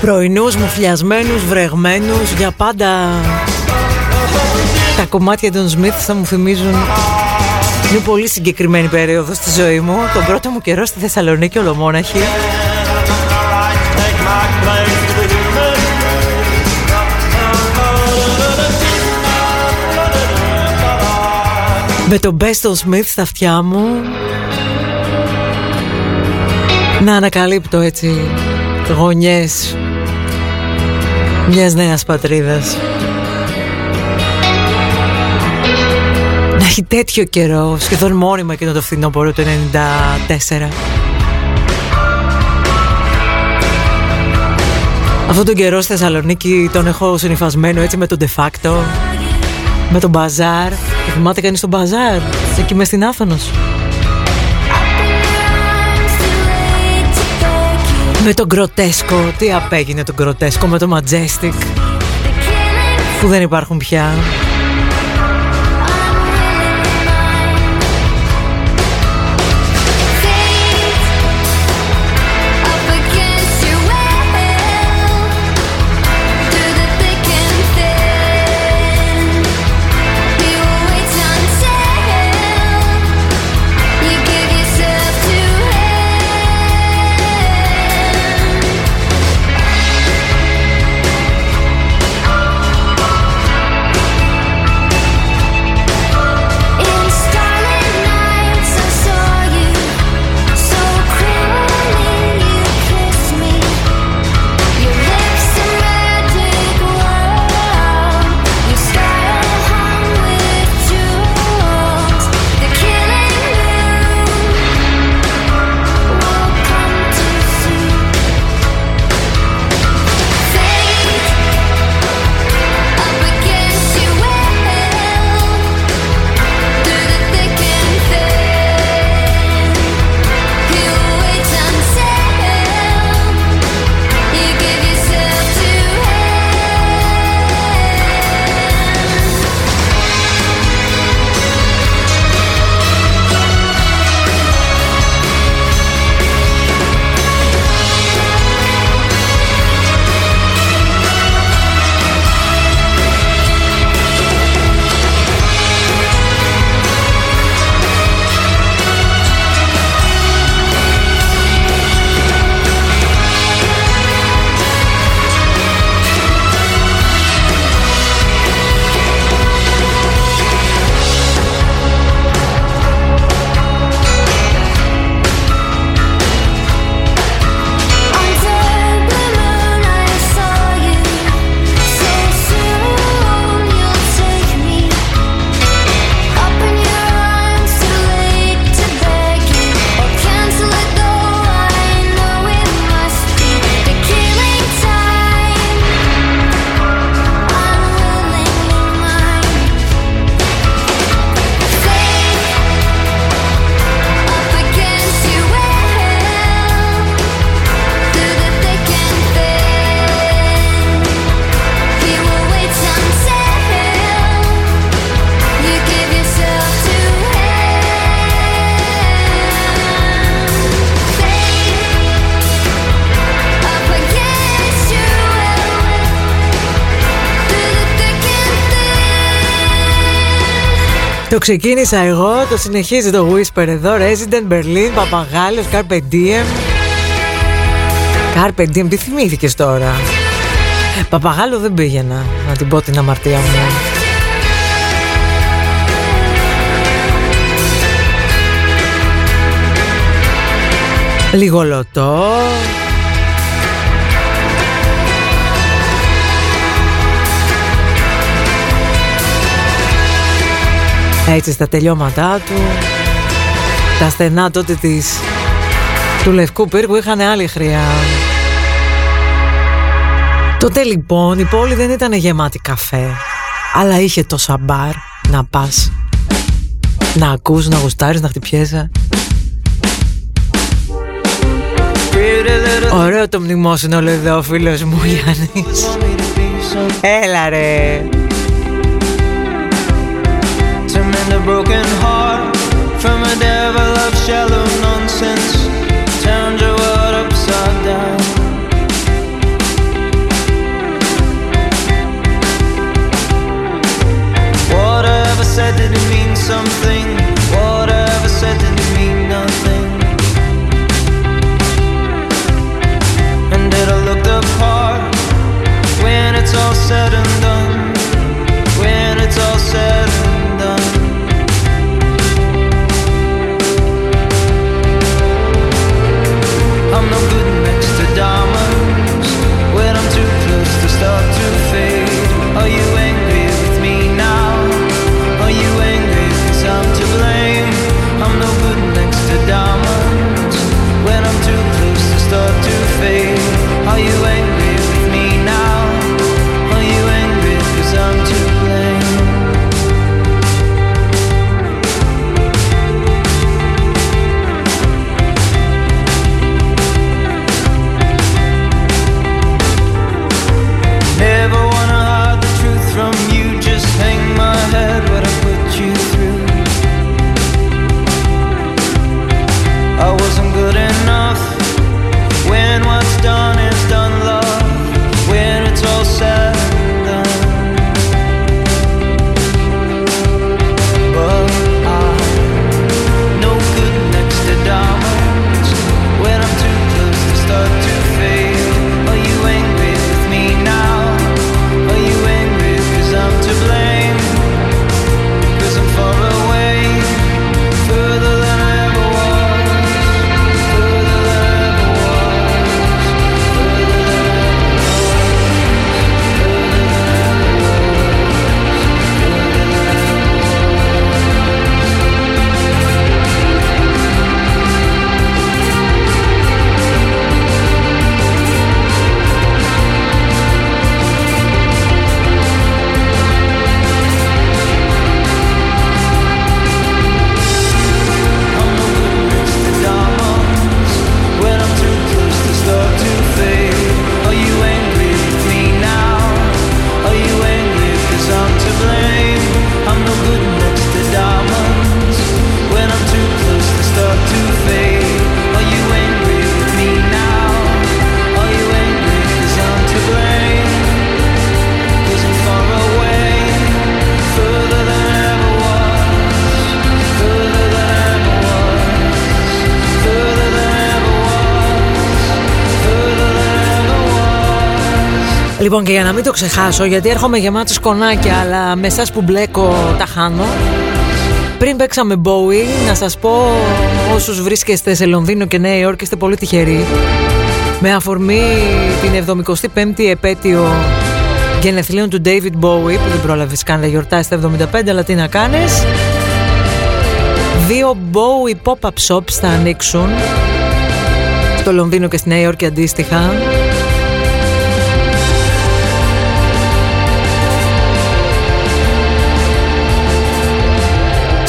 Πρωινούς μου φλιασμένους, βρεγμένους, για πάντα τα κομμάτια των Smiths θα μου θυμίζουν μια πολύ συγκεκριμένη περίοδος στη ζωή μου. Τον πρώτο μου καιρό στη Θεσσαλονίκη ολομόναχη. Με τον Best of Smith στα αυτιά μου Να ανακαλύπτω έτσι Γωνιές Μιας νέας πατρίδας. Να έχει τέτοιο καιρό Σχεδόν μόνιμα εκείνο το φθινόπωρο του 94 Αυτό τον καιρό στη Θεσσαλονίκη τον έχω συνειφασμένο έτσι με τον de facto Με τον μπαζάρ. Θυμάται κανείς τον μπαζάρ Εκεί μες στην Άθωνος Με τον Γκροτέσκο Τι απέγινε τον Γκροτέσκο Με το Majestic Που δεν υπάρχουν πια ξεκίνησα εγώ, το συνεχίζει το Whisper εδώ, Resident Berlin, Παπαγάλος, Carpe Diem. Carpe Diem, τι θυμήθηκες τώρα; Παπαγάλο δεν πήγαινα, να την πω την αμαρτία μου. Λιγολωτό. Έτσι στα τελειώματά του Τα στενά τότε της Του Λευκού Πύργου είχαν άλλη χρειά. Τότε λοιπόν η πόλη δεν ήταν γεμάτη καφέ Αλλά είχε το σαμπάρ να πας Να ακούς, να γουστάρεις, να χτυπιέσαι. Ωραίο το μνημόσυνο λέει εδώ ο φίλος μου Γιάννης. Έλα ρε broken heart from a devil of shallow nonsense turned your world upside down. Whatever said did it mean something? Whatever said did it mean nothing? And did I look the part when it's all said and done? When it's all said no good Λοιπόν, και για να μην το ξεχάσω, γιατί έρχομαι γεμάτος σκονάκια, αλλά με εσάς που μπλέκω τα χάνω. Πριν παίξαμε Bowie, να σας πω όσους βρίσκεστε σε Λονδίνο και Νέα Υόρκη είστε πολύ τυχεροί. Με αφορμή την 75η επέτειο γενεθλίων του David Bowie, που δεν πρόλαβες καν να γιορτάσει τα 75, αλλά τι να κάνεις. Δύο Bowie pop-up shops θα ανοίξουν στο Λονδίνο και στη Νέα Υόρκη αντίστοιχα.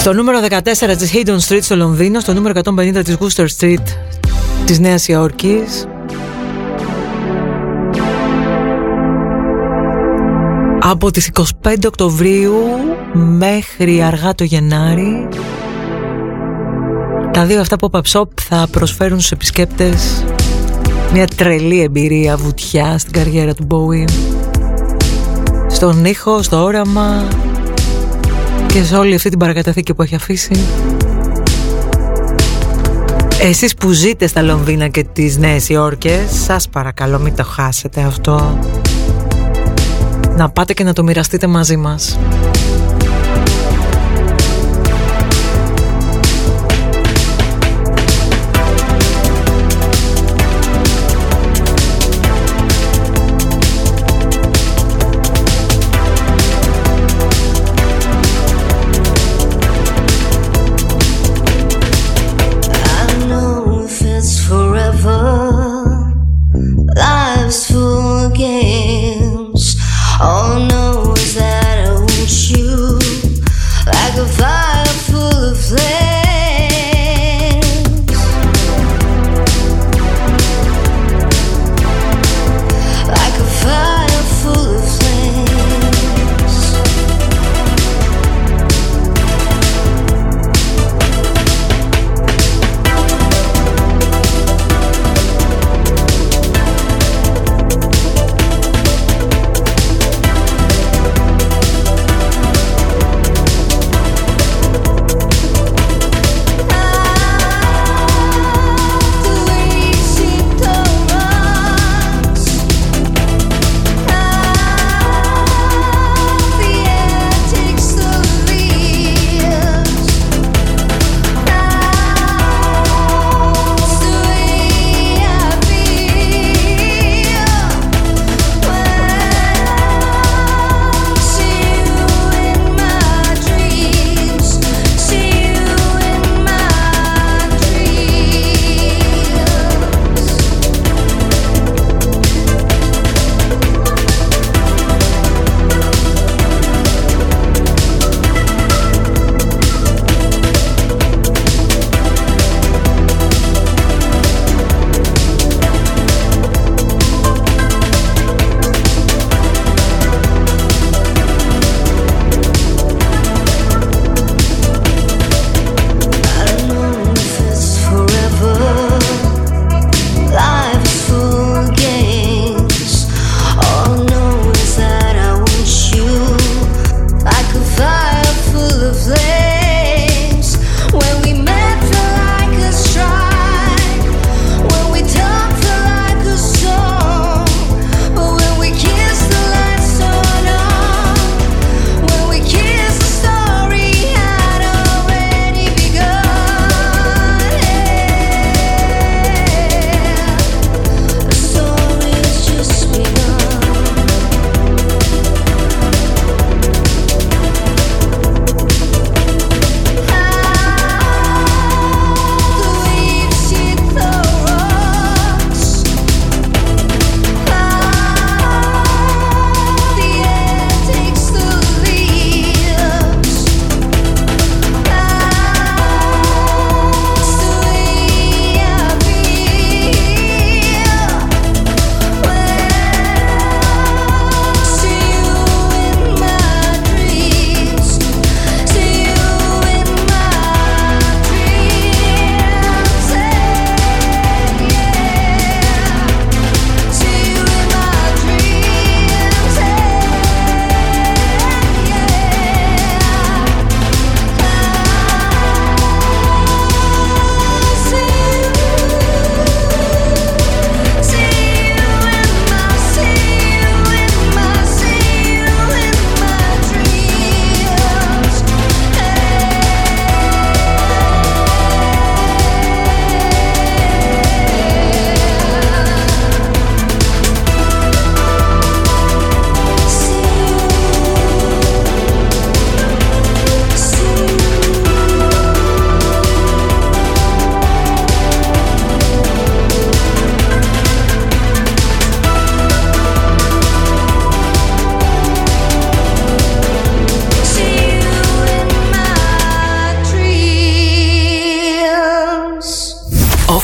Στο νούμερο 14 της Haydon Street στο Λονδίνο, στο νούμερο 150 της Wooster Street της Νέας Υόρκης. Από τις 25 Οκτωβρίου μέχρι αργά το Γενάρη τα δύο αυτά pop-up shop θα προσφέρουν στους επισκέπτες μια τρελή εμπειρία βουτιά στην καριέρα του Bowie στον ήχο, στο όραμα και σε όλη αυτή την παρακαταθήκη που έχει αφήσει. Εσείς που ζείτε στα Λονδίνα και τις Νέες Υόρκες σας παρακαλώ μην το χάσετε αυτό. Να πάτε και να το μοιραστείτε μαζί μας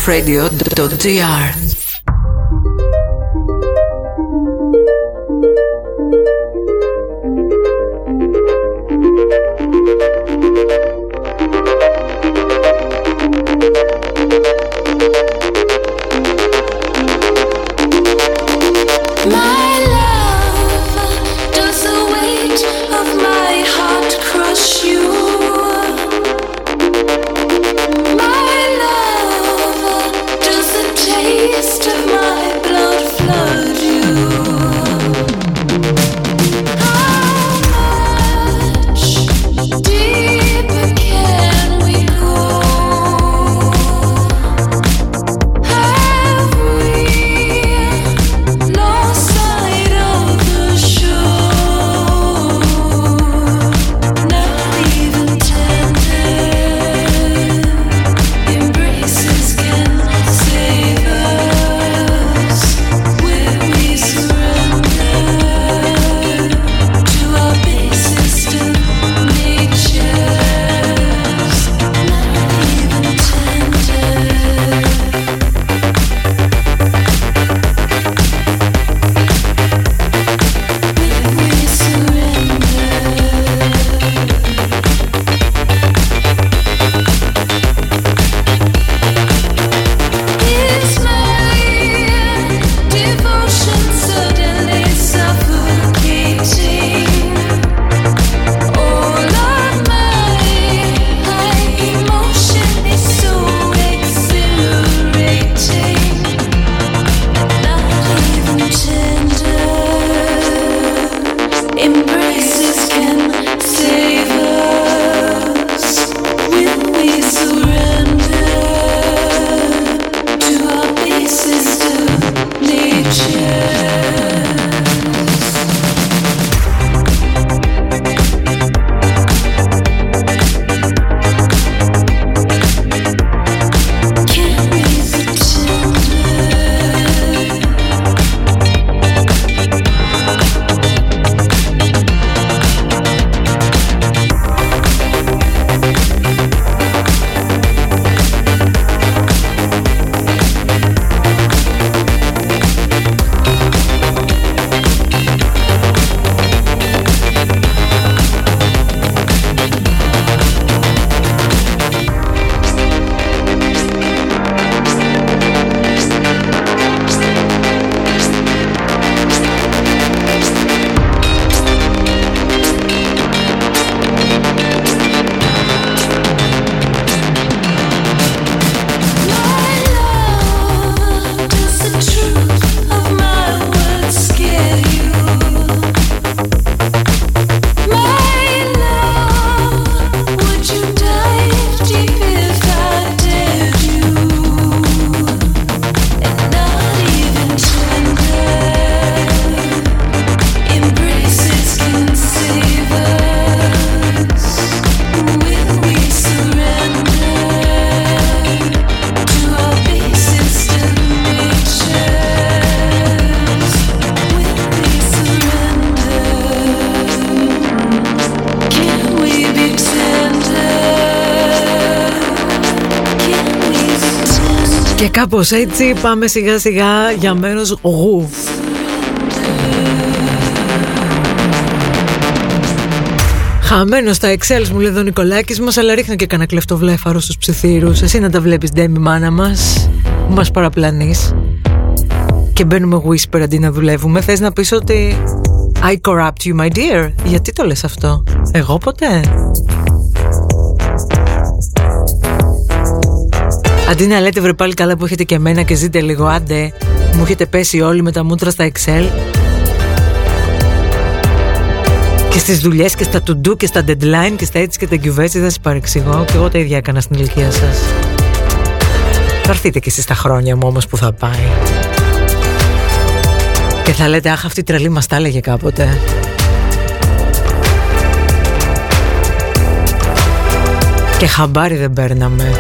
radio.gr κάπως έτσι πάμε σιγά σιγά για μέρος γου. Χαμένος στα Excel μου λέει εδώ ο Νικολάκης μας Αλλά ρίχνω και κανένα κλεφτό βλέφαρο στους ψιθύρους Εσύ να τα βλέπεις Ντέμι μάνα μας. Που μας παραπλανείς. Και μπαίνουμε whisper αντί να δουλεύουμε. Θες να πεις ότι I corrupt you my dear; Γιατί το λες αυτό; Εγώ ποτέ; Αντί να λέτε βρε πάλι καλά που έχετε και εμένα και ζείτε λίγο άντε Μου έχετε πέσει όλοι με τα μούτρα στα Excel Και στις δουλειές και στα to do και στα deadline και στα έτσι και τα κυβέρνηση δεν σας παρεξηγώ Και εγώ τα ίδια έκανα στην ηλικία σας. Θα έρθείτε κι εσείς τα χρόνια μου όμως που θα πάει. Και θα λέτε αχ αυτή η τρελή μας τα έλεγε κάποτε Και χαμπάρι δεν παίρναμε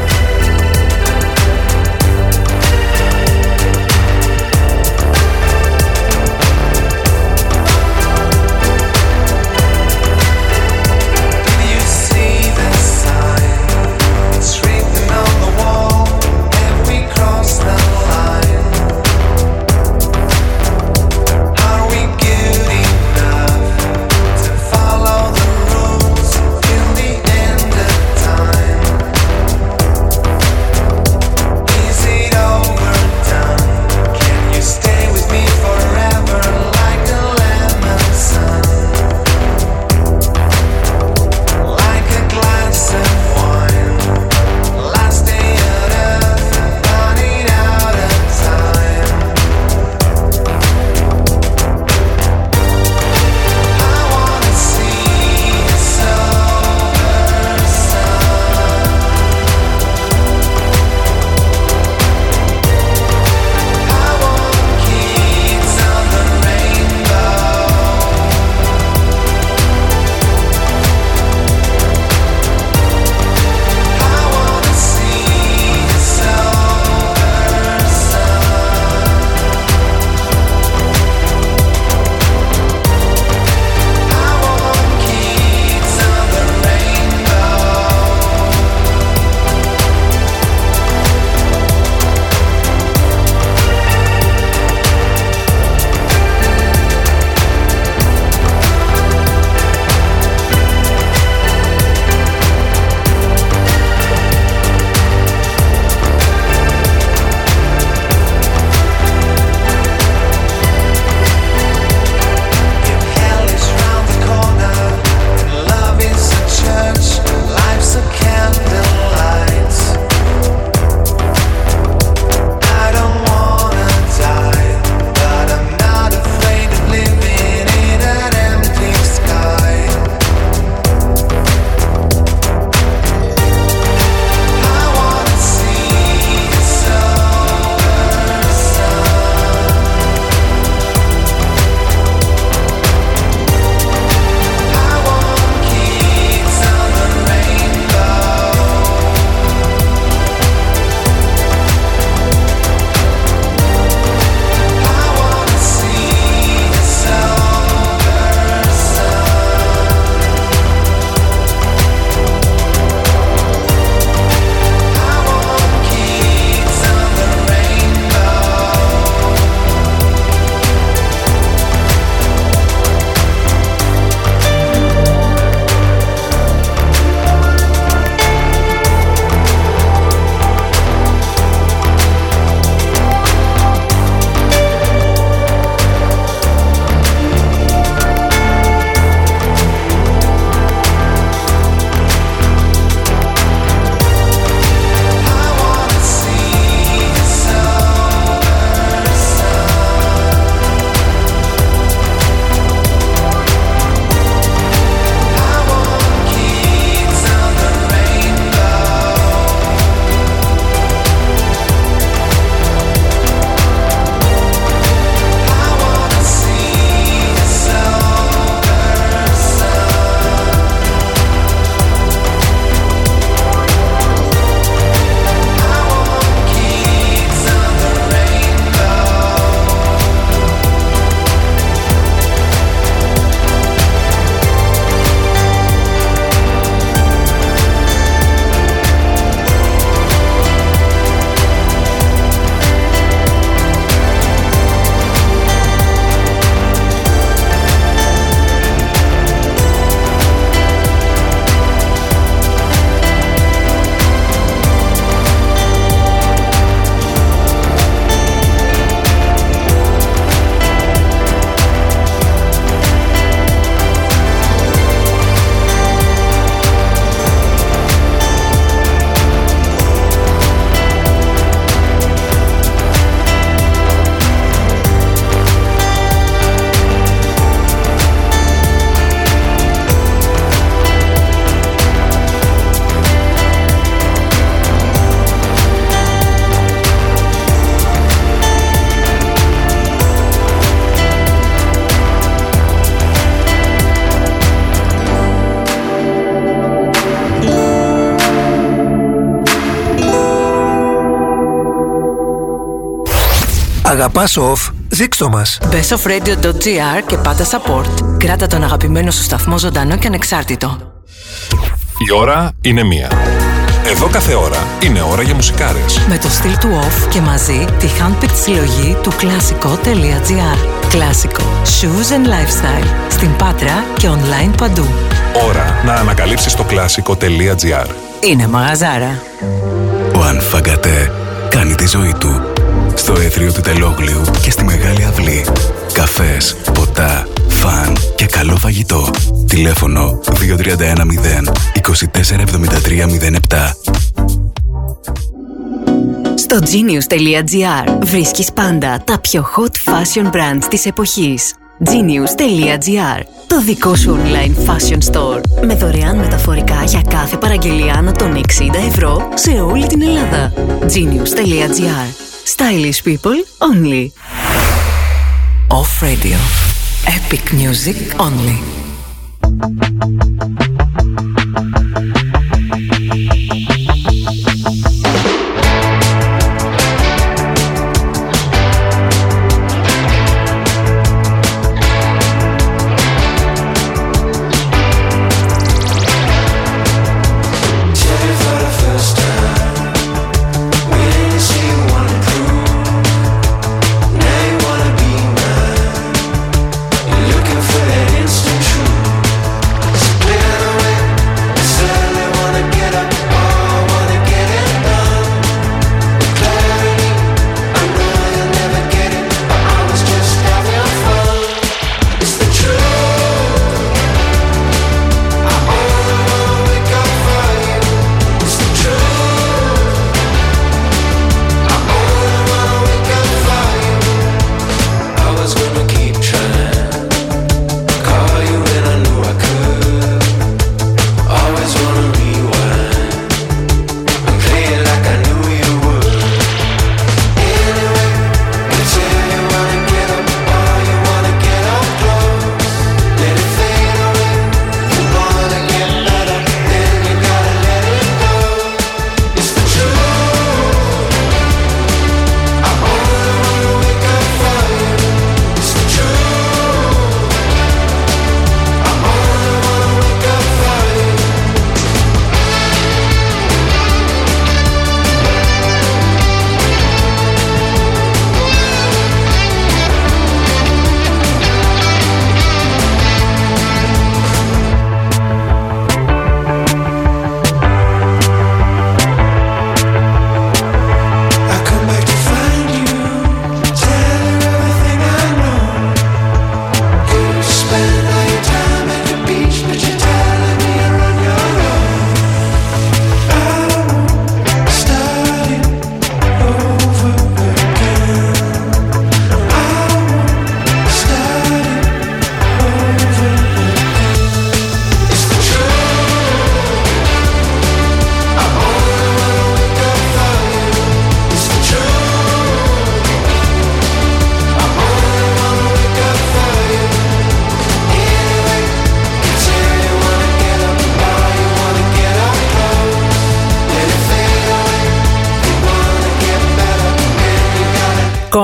Αγαπάς off, δείξ' το μας. bestofradio.gr και πάντα support. Κράτα τον αγαπημένο σου σταθμό ζωντανό και ανεξάρτητο. Η ώρα είναι μία. Εδώ κάθε ώρα είναι ώρα για μουσικάρες. Με το στυλ του off και μαζί τη handpicked συλλογή του κλασικό.gr. Κλασικό. Shoes and lifestyle. Στην Πάτρα και online παντού. Ώρα να ανακαλύψεις το κλασικό.gr. Είναι μαγαζάρα. Ο Ανφαγκατέ κάνει τη ζωή του. Στο έθριο του Τελόγλιου και στη Μεγάλη Αυλή. Καφές, ποτά, φαν και καλό φαγητό. Τηλέφωνο 2310 247307. Στο genius.gr βρίσκεις πάντα τα πιο hot fashion brands της εποχής. genius.gr Το δικό σου online fashion store με δωρεάν μεταφορικά για κάθε παραγγελία άνω των 60 ευρώ σε όλη την Ελλάδα. genius.gr Stylish people only. Off Radio. Epic music only.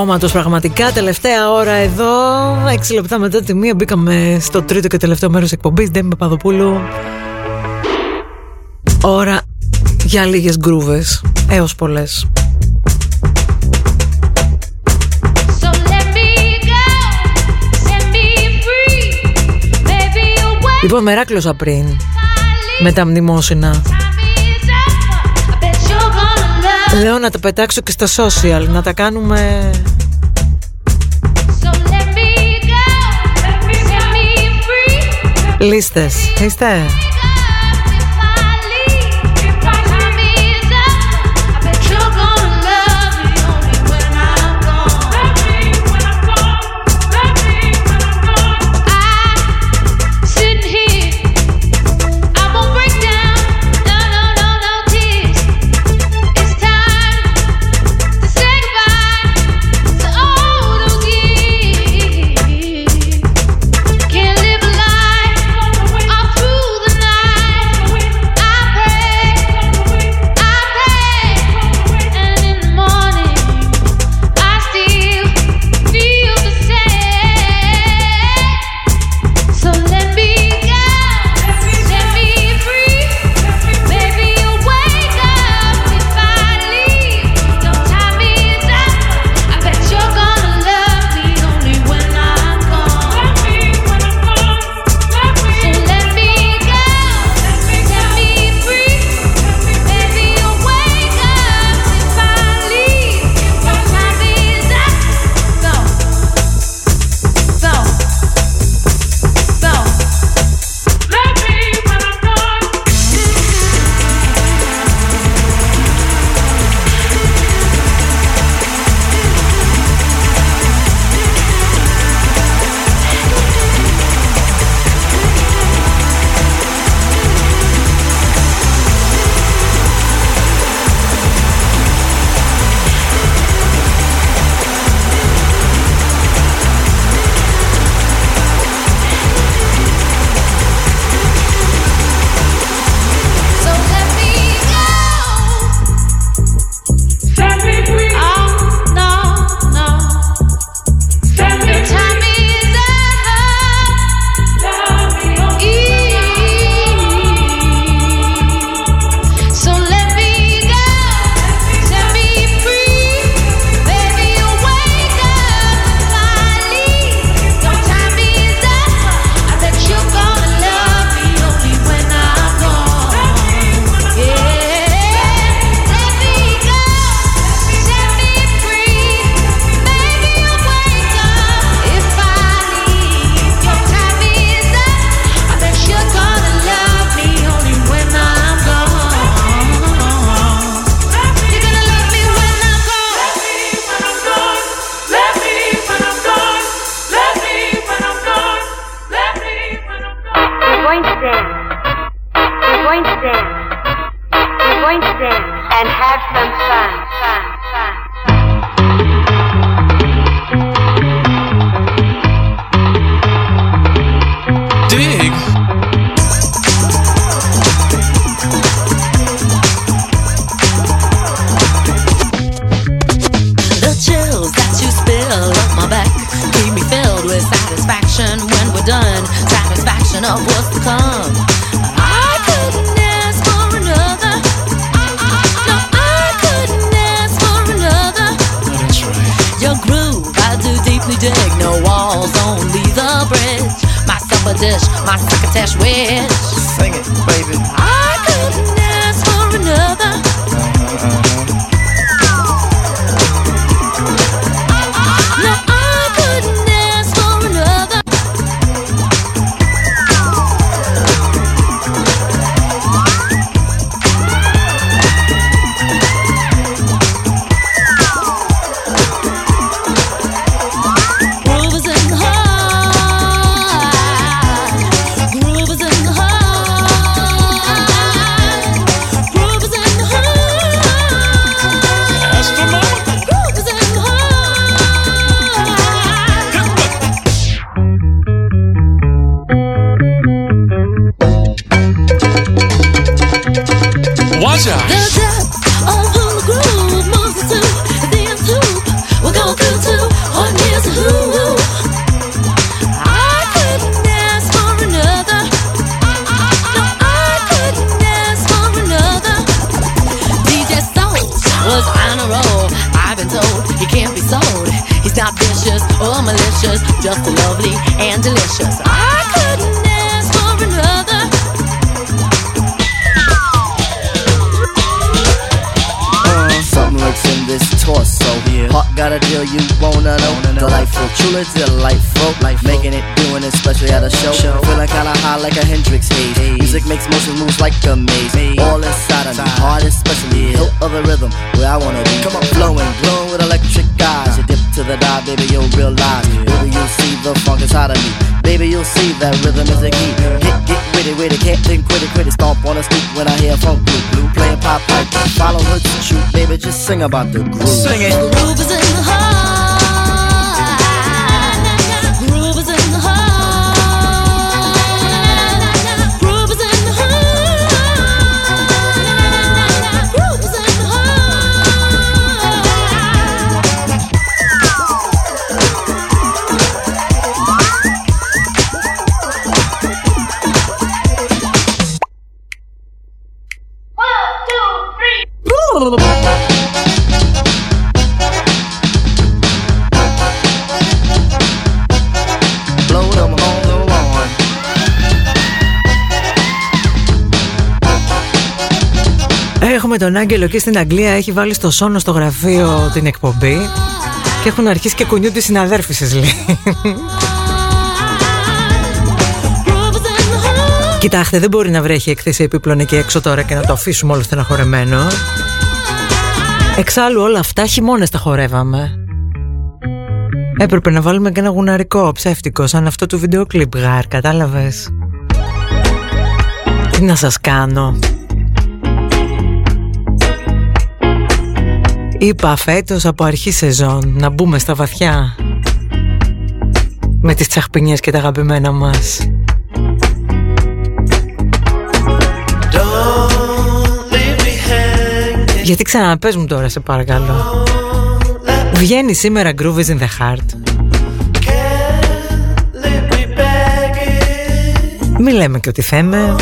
Κόμματος πραγματικά. Τελευταία ώρα εδώ, 6 λεπτά μετά τη μία, μπήκαμε στο τρίτο και τελευταίο μέρος εκπομπής. Ντέμι Παπαδοπούλου. Ώρα για λίγες γκρούβες. Έως πολλές. Λοιπόν, μεράκλωσα πριν με τα μνημόσυνα. Λέω να τα πετάξω και στα social, να τα κάνουμε... Λίστες, είστε; about the Και στην Αγγλία έχει βάλει στο σόνο στο γραφείο την εκπομπή και έχουν αρχίσει και κουνιούνται οι συναδέρφοι σας λέει. Κοιτάξτε, δεν μπορεί να βρέχει εκθέση επίπλων εκεί έξω τώρα και να το αφήσουμε όλο στεναχωρεμένο. Εξάλλου όλα αυτά χειμώνες στα χορεύαμε. Έπρεπε να βάλουμε και ένα γουναρικό ψεύτικο σαν αυτό του βιντεοκλιπ γάρ, κατάλαβες; Τι να σας κάνω; Είπα φέτος από αρχή σεζόν να μπούμε στα βαθιά. Με τις τσαχπινιές και τα αγαπημένα μας. Γιατί ξαναπες μου τώρα σε παρακαλώ. Βγαίνει σήμερα Groove is in the heart. Μη λέμε και ότι θέμε.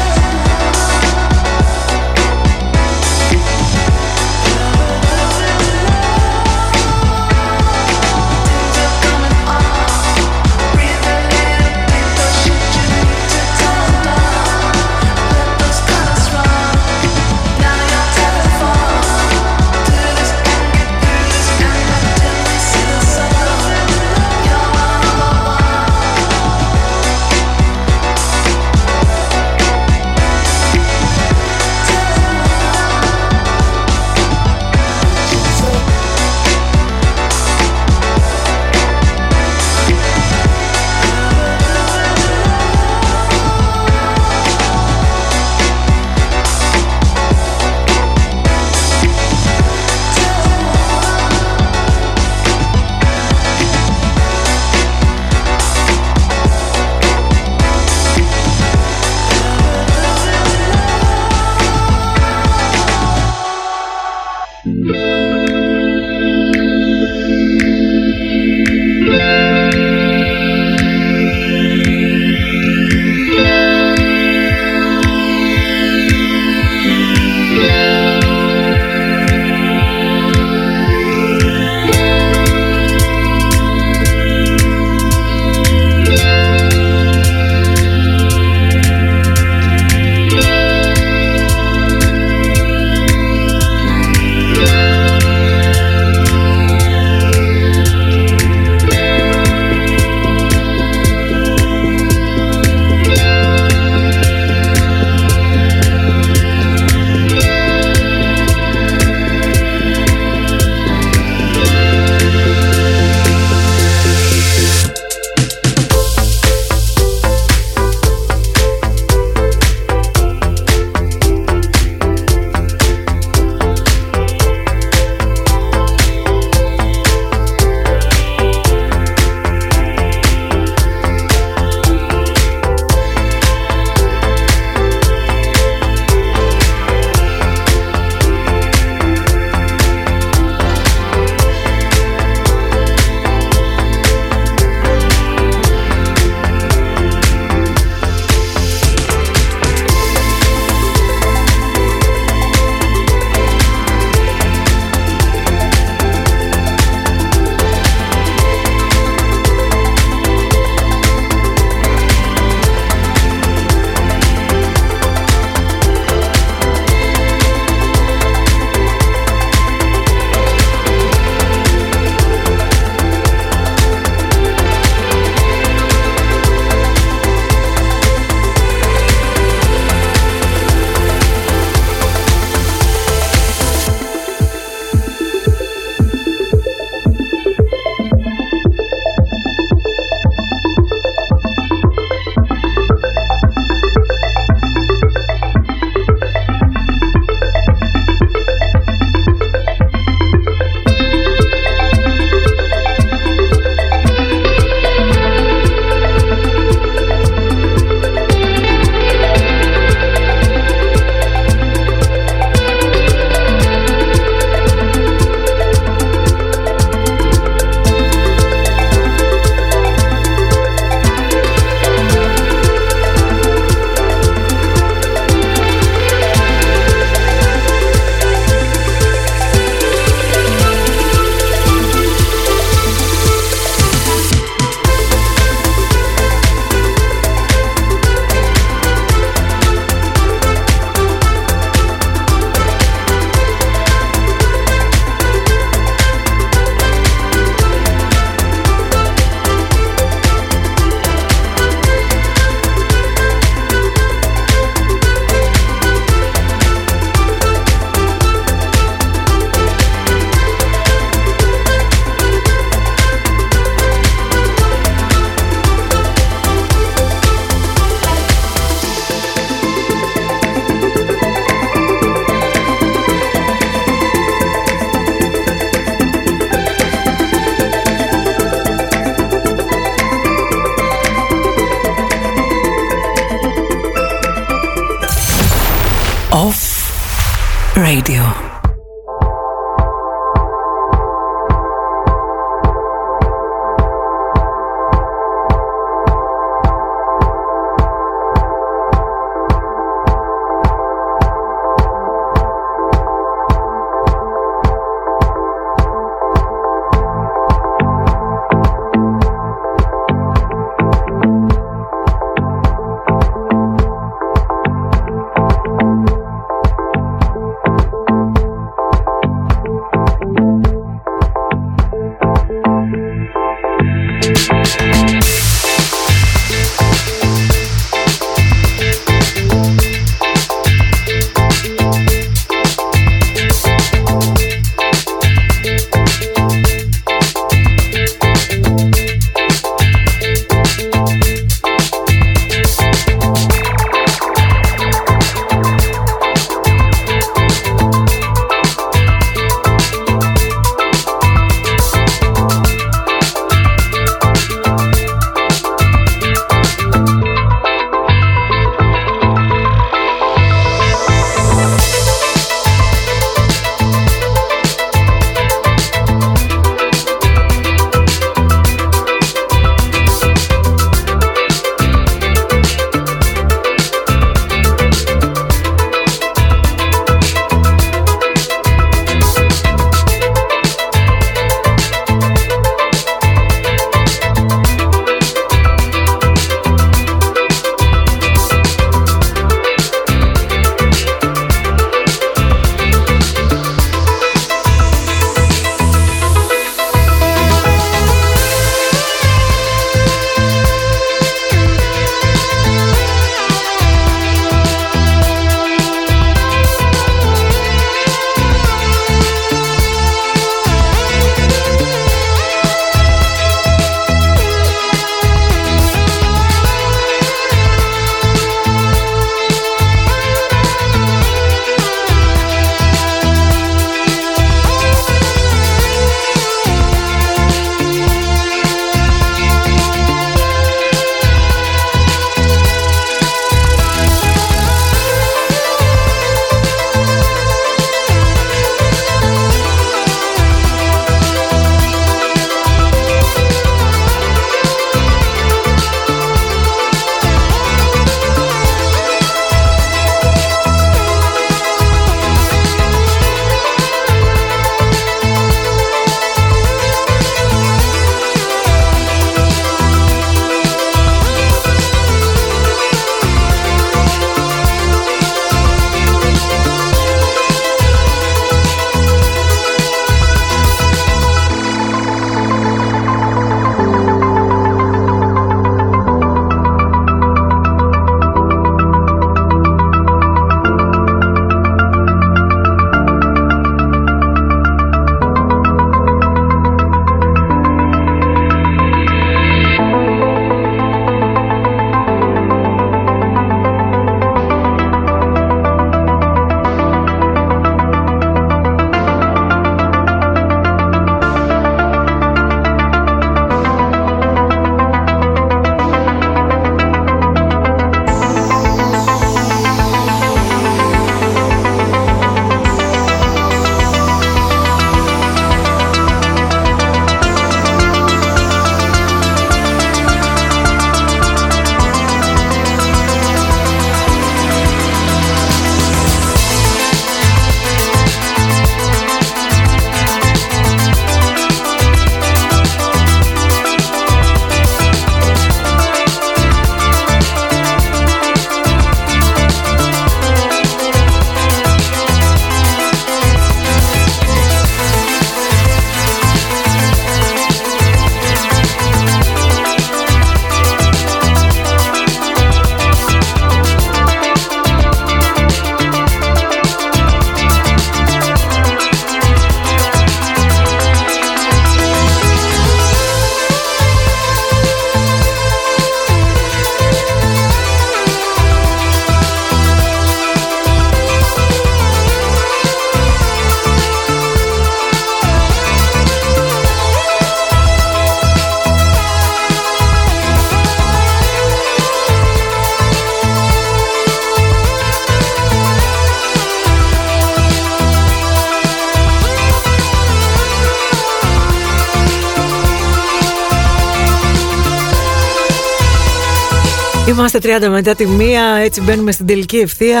Είμαστε 30 μετά τη μία, έτσι μπαίνουμε στην τελική ευθεία.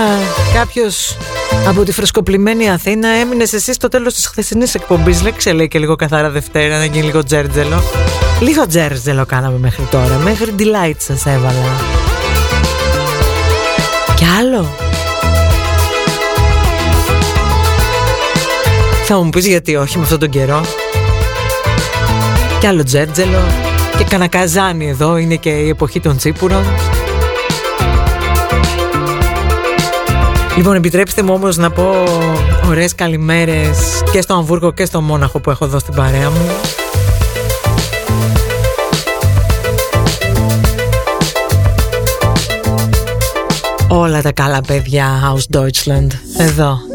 Κάποιος από τη φρεσκοπλημένη Αθήνα έμεινες εσύ στο τέλος της χθεσινής εκπομπής. Λέξε λέει και λίγο καθαρά Δευτέρα, να γίνει λίγο τζέρτζελο. Λίγο τζέρτζελο κάναμε μέχρι τώρα. Μέχρι delight σας έβαλα. Κι άλλο. Θα μου πεις γιατί όχι με αυτόν τον καιρό. Κι άλλο τζέρτζελο. Και κανακαζάνι εδώ είναι και η εποχή των τσίπουρων. Λοιπόν, επιτρέψτε μου όμως να πω ωραίες καλημέρες και στο Αμβούργο και στο Μόναχο που έχω εδώ στην παρέα μου. Όλα τα καλά παιδιά House Deutschland εδώ.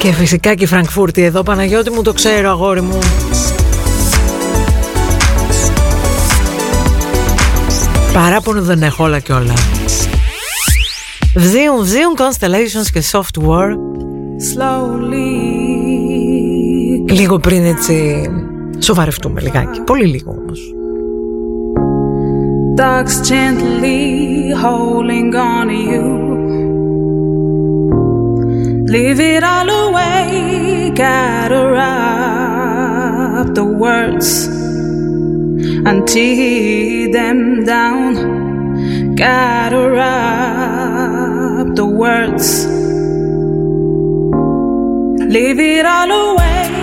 Και φυσικά και η Φραγκφούρτη εδώ. Παναγιώτη μου το ξέρω αγόρι μου. Παράπονο δεν έχω όλα και όλα. Βδίουν, βδίουν Constellations και Software. Slowly. Λίγο πριν έτσι σοβαρευτούμε λιγάκι, πολύ λίγο όμως. Gently Leave it all away, gather up the words and tear them down. Gather up the words, leave it all away.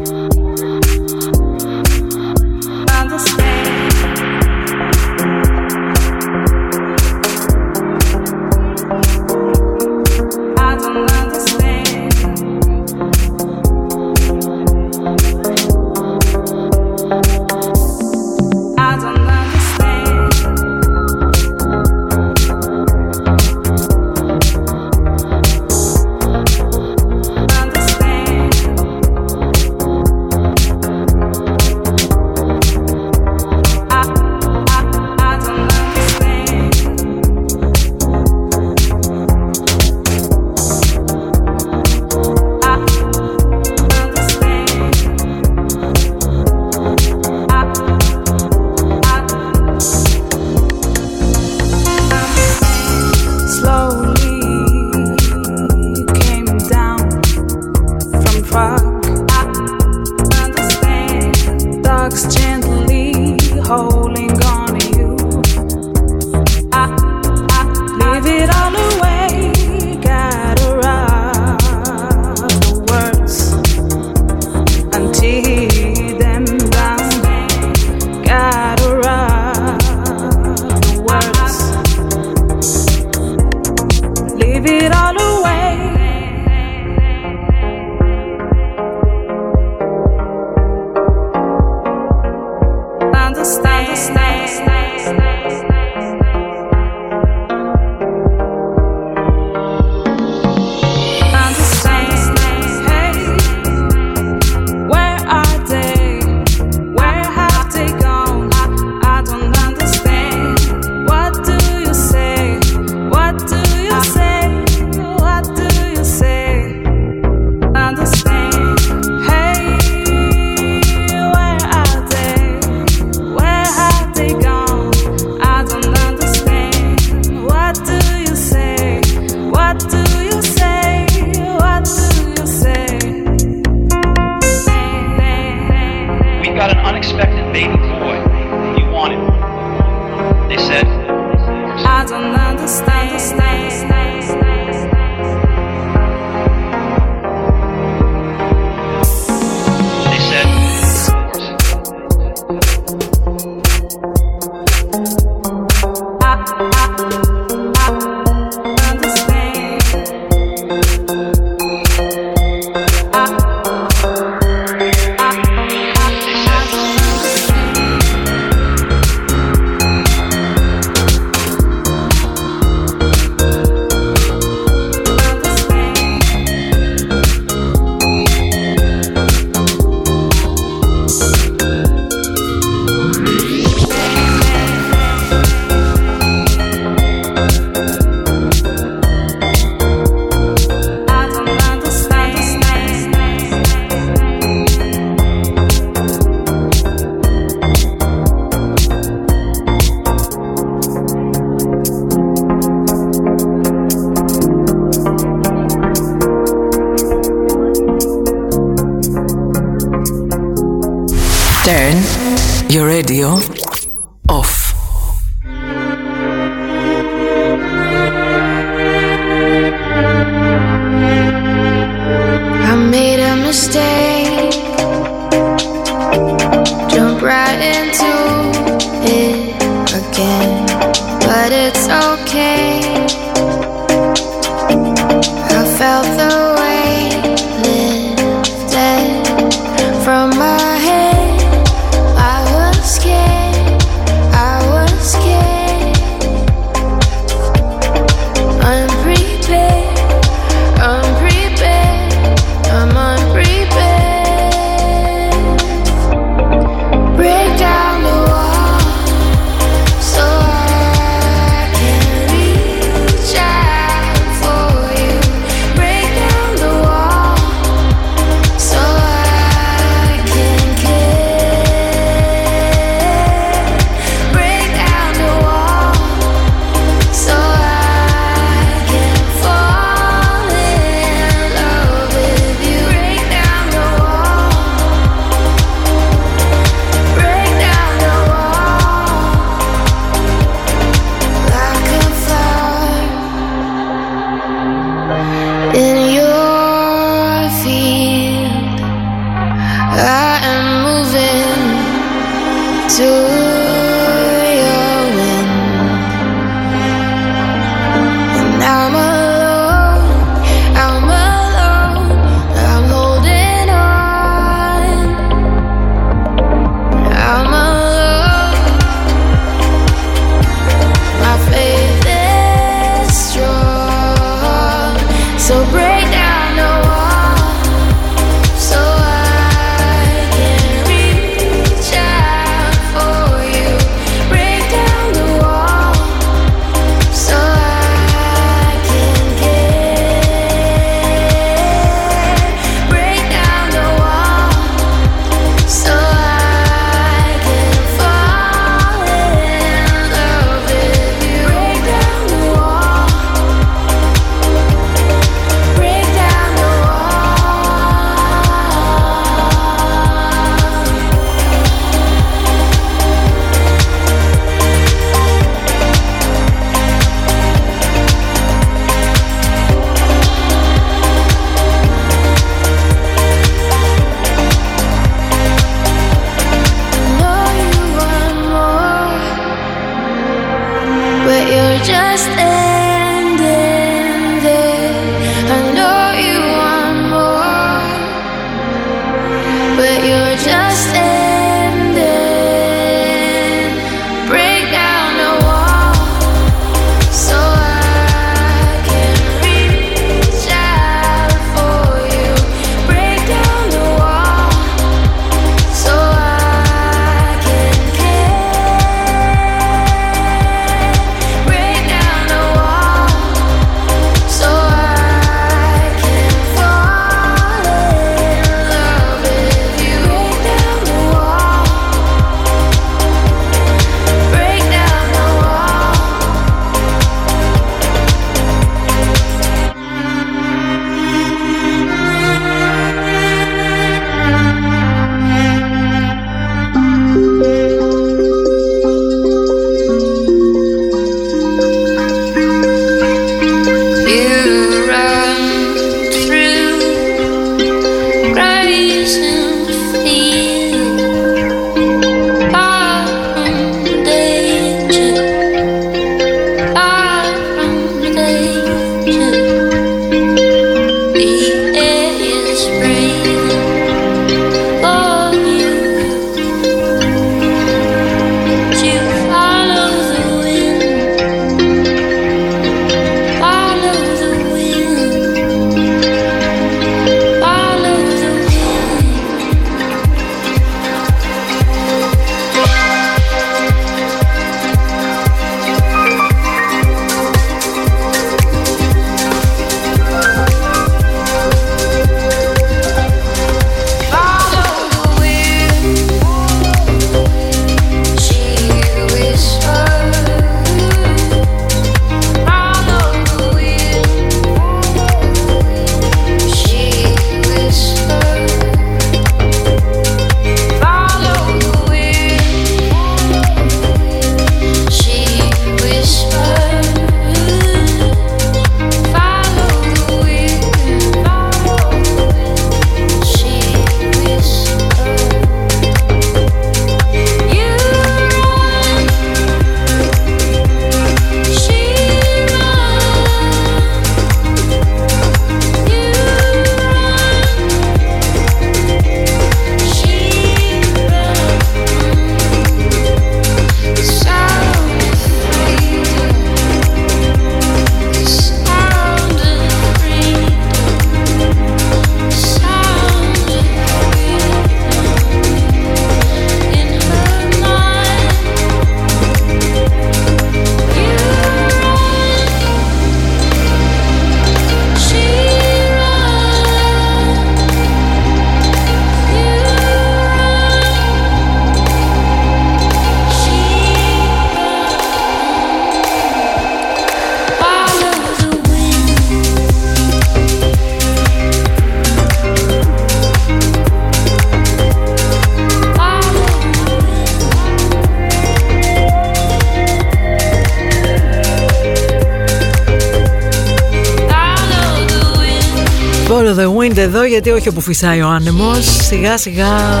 Γιατί όχι όπου φυσάει ο άνεμος. Σιγά σιγά.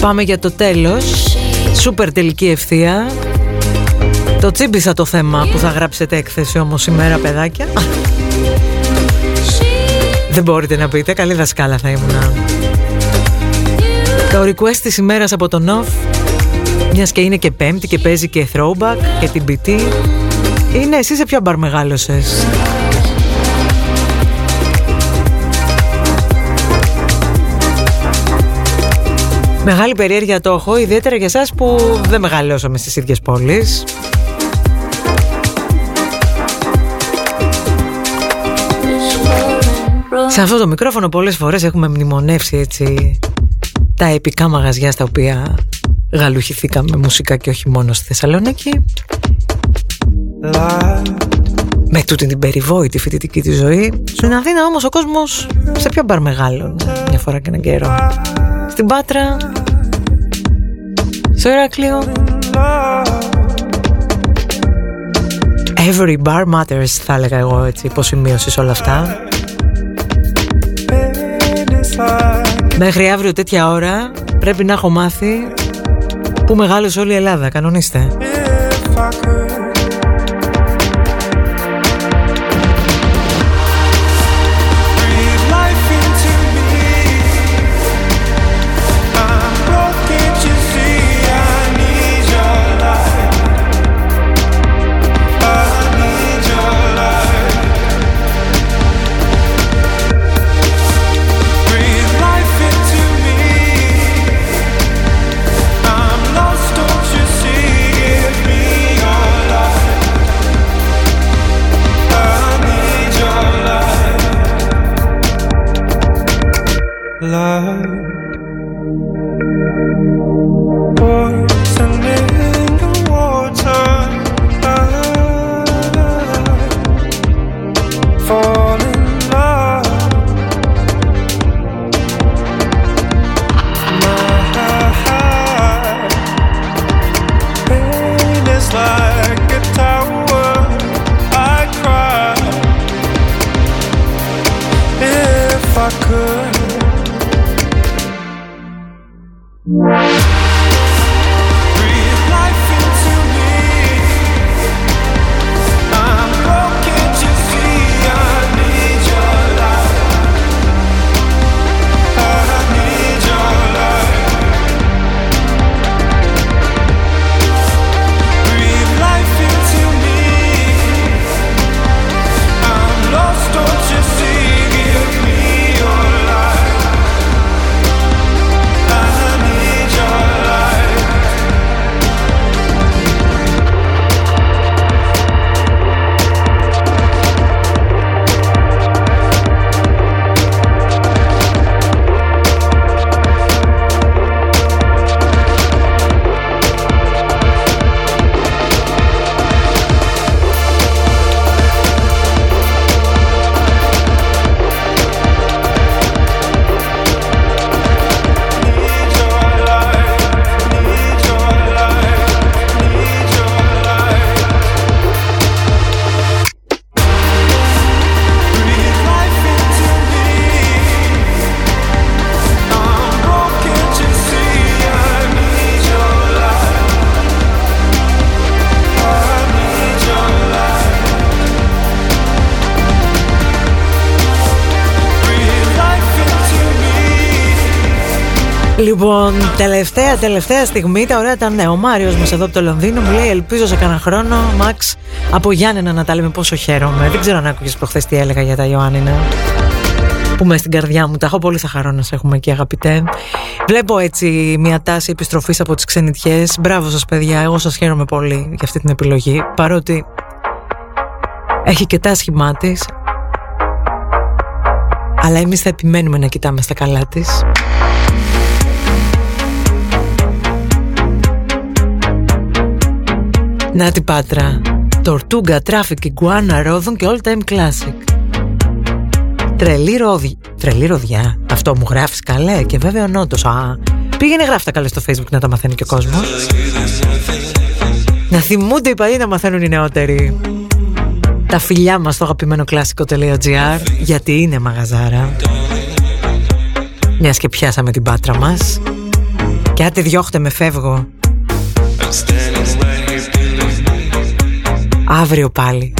Πάμε για το τέλος. Σούπερ τελική ευθεία. Το τσίμπησα το θέμα που θα γράψετε έκθεση όμως σήμερα παιδάκια. Δεν μπορείτε να πείτε, καλή δασκάλα θα ήμουν Το request της ημέρας από τον Off Μιας και είναι και πέμπτη και παίζει και throwback και την BT Είναι εσύ σε ποιο μπαρ μεγάλωσες; Μεγάλη περιέργεια το έχω, ιδιαίτερα για εσάς που δεν μεγαλώσαμε στις ίδιες πόλεις. Σε αυτό το μικρόφωνο πολλές φορές έχουμε μνημονεύσει έτσι τα επικά μαγαζιά στα οποία γαλουχηθήκαμε μουσικά και όχι μόνο στη Θεσσαλονίκη. Με τούτη την περιβόητη φοιτητική τη ζωή. Στην Αθήνα όμως ο κόσμος σε ποιο μπαρ μεγάλο μια φορά και έναν καιρό. Στην Πάτρα, στο Ηράκλειο. Every bar matters θα έλεγα εγώ έτσι υποσημείωση σε όλα αυτά. Μέχρι αύριο τέτοια ώρα πρέπει να έχω μάθει Που μεγάλωσε όλη η Ελλάδα, κανονίστε. love. Τελευταία, τελευταία στιγμή τα ωραία ήταν ναι, ο Μάριος μας εδώ από το Λονδίνο μου λέει: Ελπίζω σε κανένα χρόνο, Μαξ, από Γιάννενα να τα λέμε πόσο χαίρομαι. Δεν ξέρω αν άκουγες προχθές τι έλεγα για τα Ιωάννινα. Που μες στην καρδιά μου. Τα έχω πολύ θα χαρώ να σε έχουμε εκεί, αγαπητέ. Βλέπω έτσι μια τάση επιστροφής από τις ξενιτιές. Μπράβο σας, παιδιά. Εγώ σας χαίρομαι πολύ για αυτή την επιλογή. Παρότι έχει και τα άσχημά τη. Αλλά εμείς θα επιμένουμε να κοιτάμε στα καλά της. Να την Πάτρα. Τορτούγκα, Traffic, Ιγκουάνα, Ρόδον και all time classic. Τρελή ρόδι... Τρελή ροδιά. Αυτό μου γράφεις καλέ και βέβαια ο Νότος. Α, πήγαινε γράφτα καλέ στο facebook να τα μαθαίνει και ο κόσμος. Να θυμούνται οι παλιοί να μαθαίνουν οι νεότεροι. Τα φιλιά μας στο αγαπημένο κλασικό.gr γιατί είναι μαγαζάρα. Μιας και πιάσαμε την πάτρα μας. Και άτε διώχτε με φεύγω. Αύριο πάλι.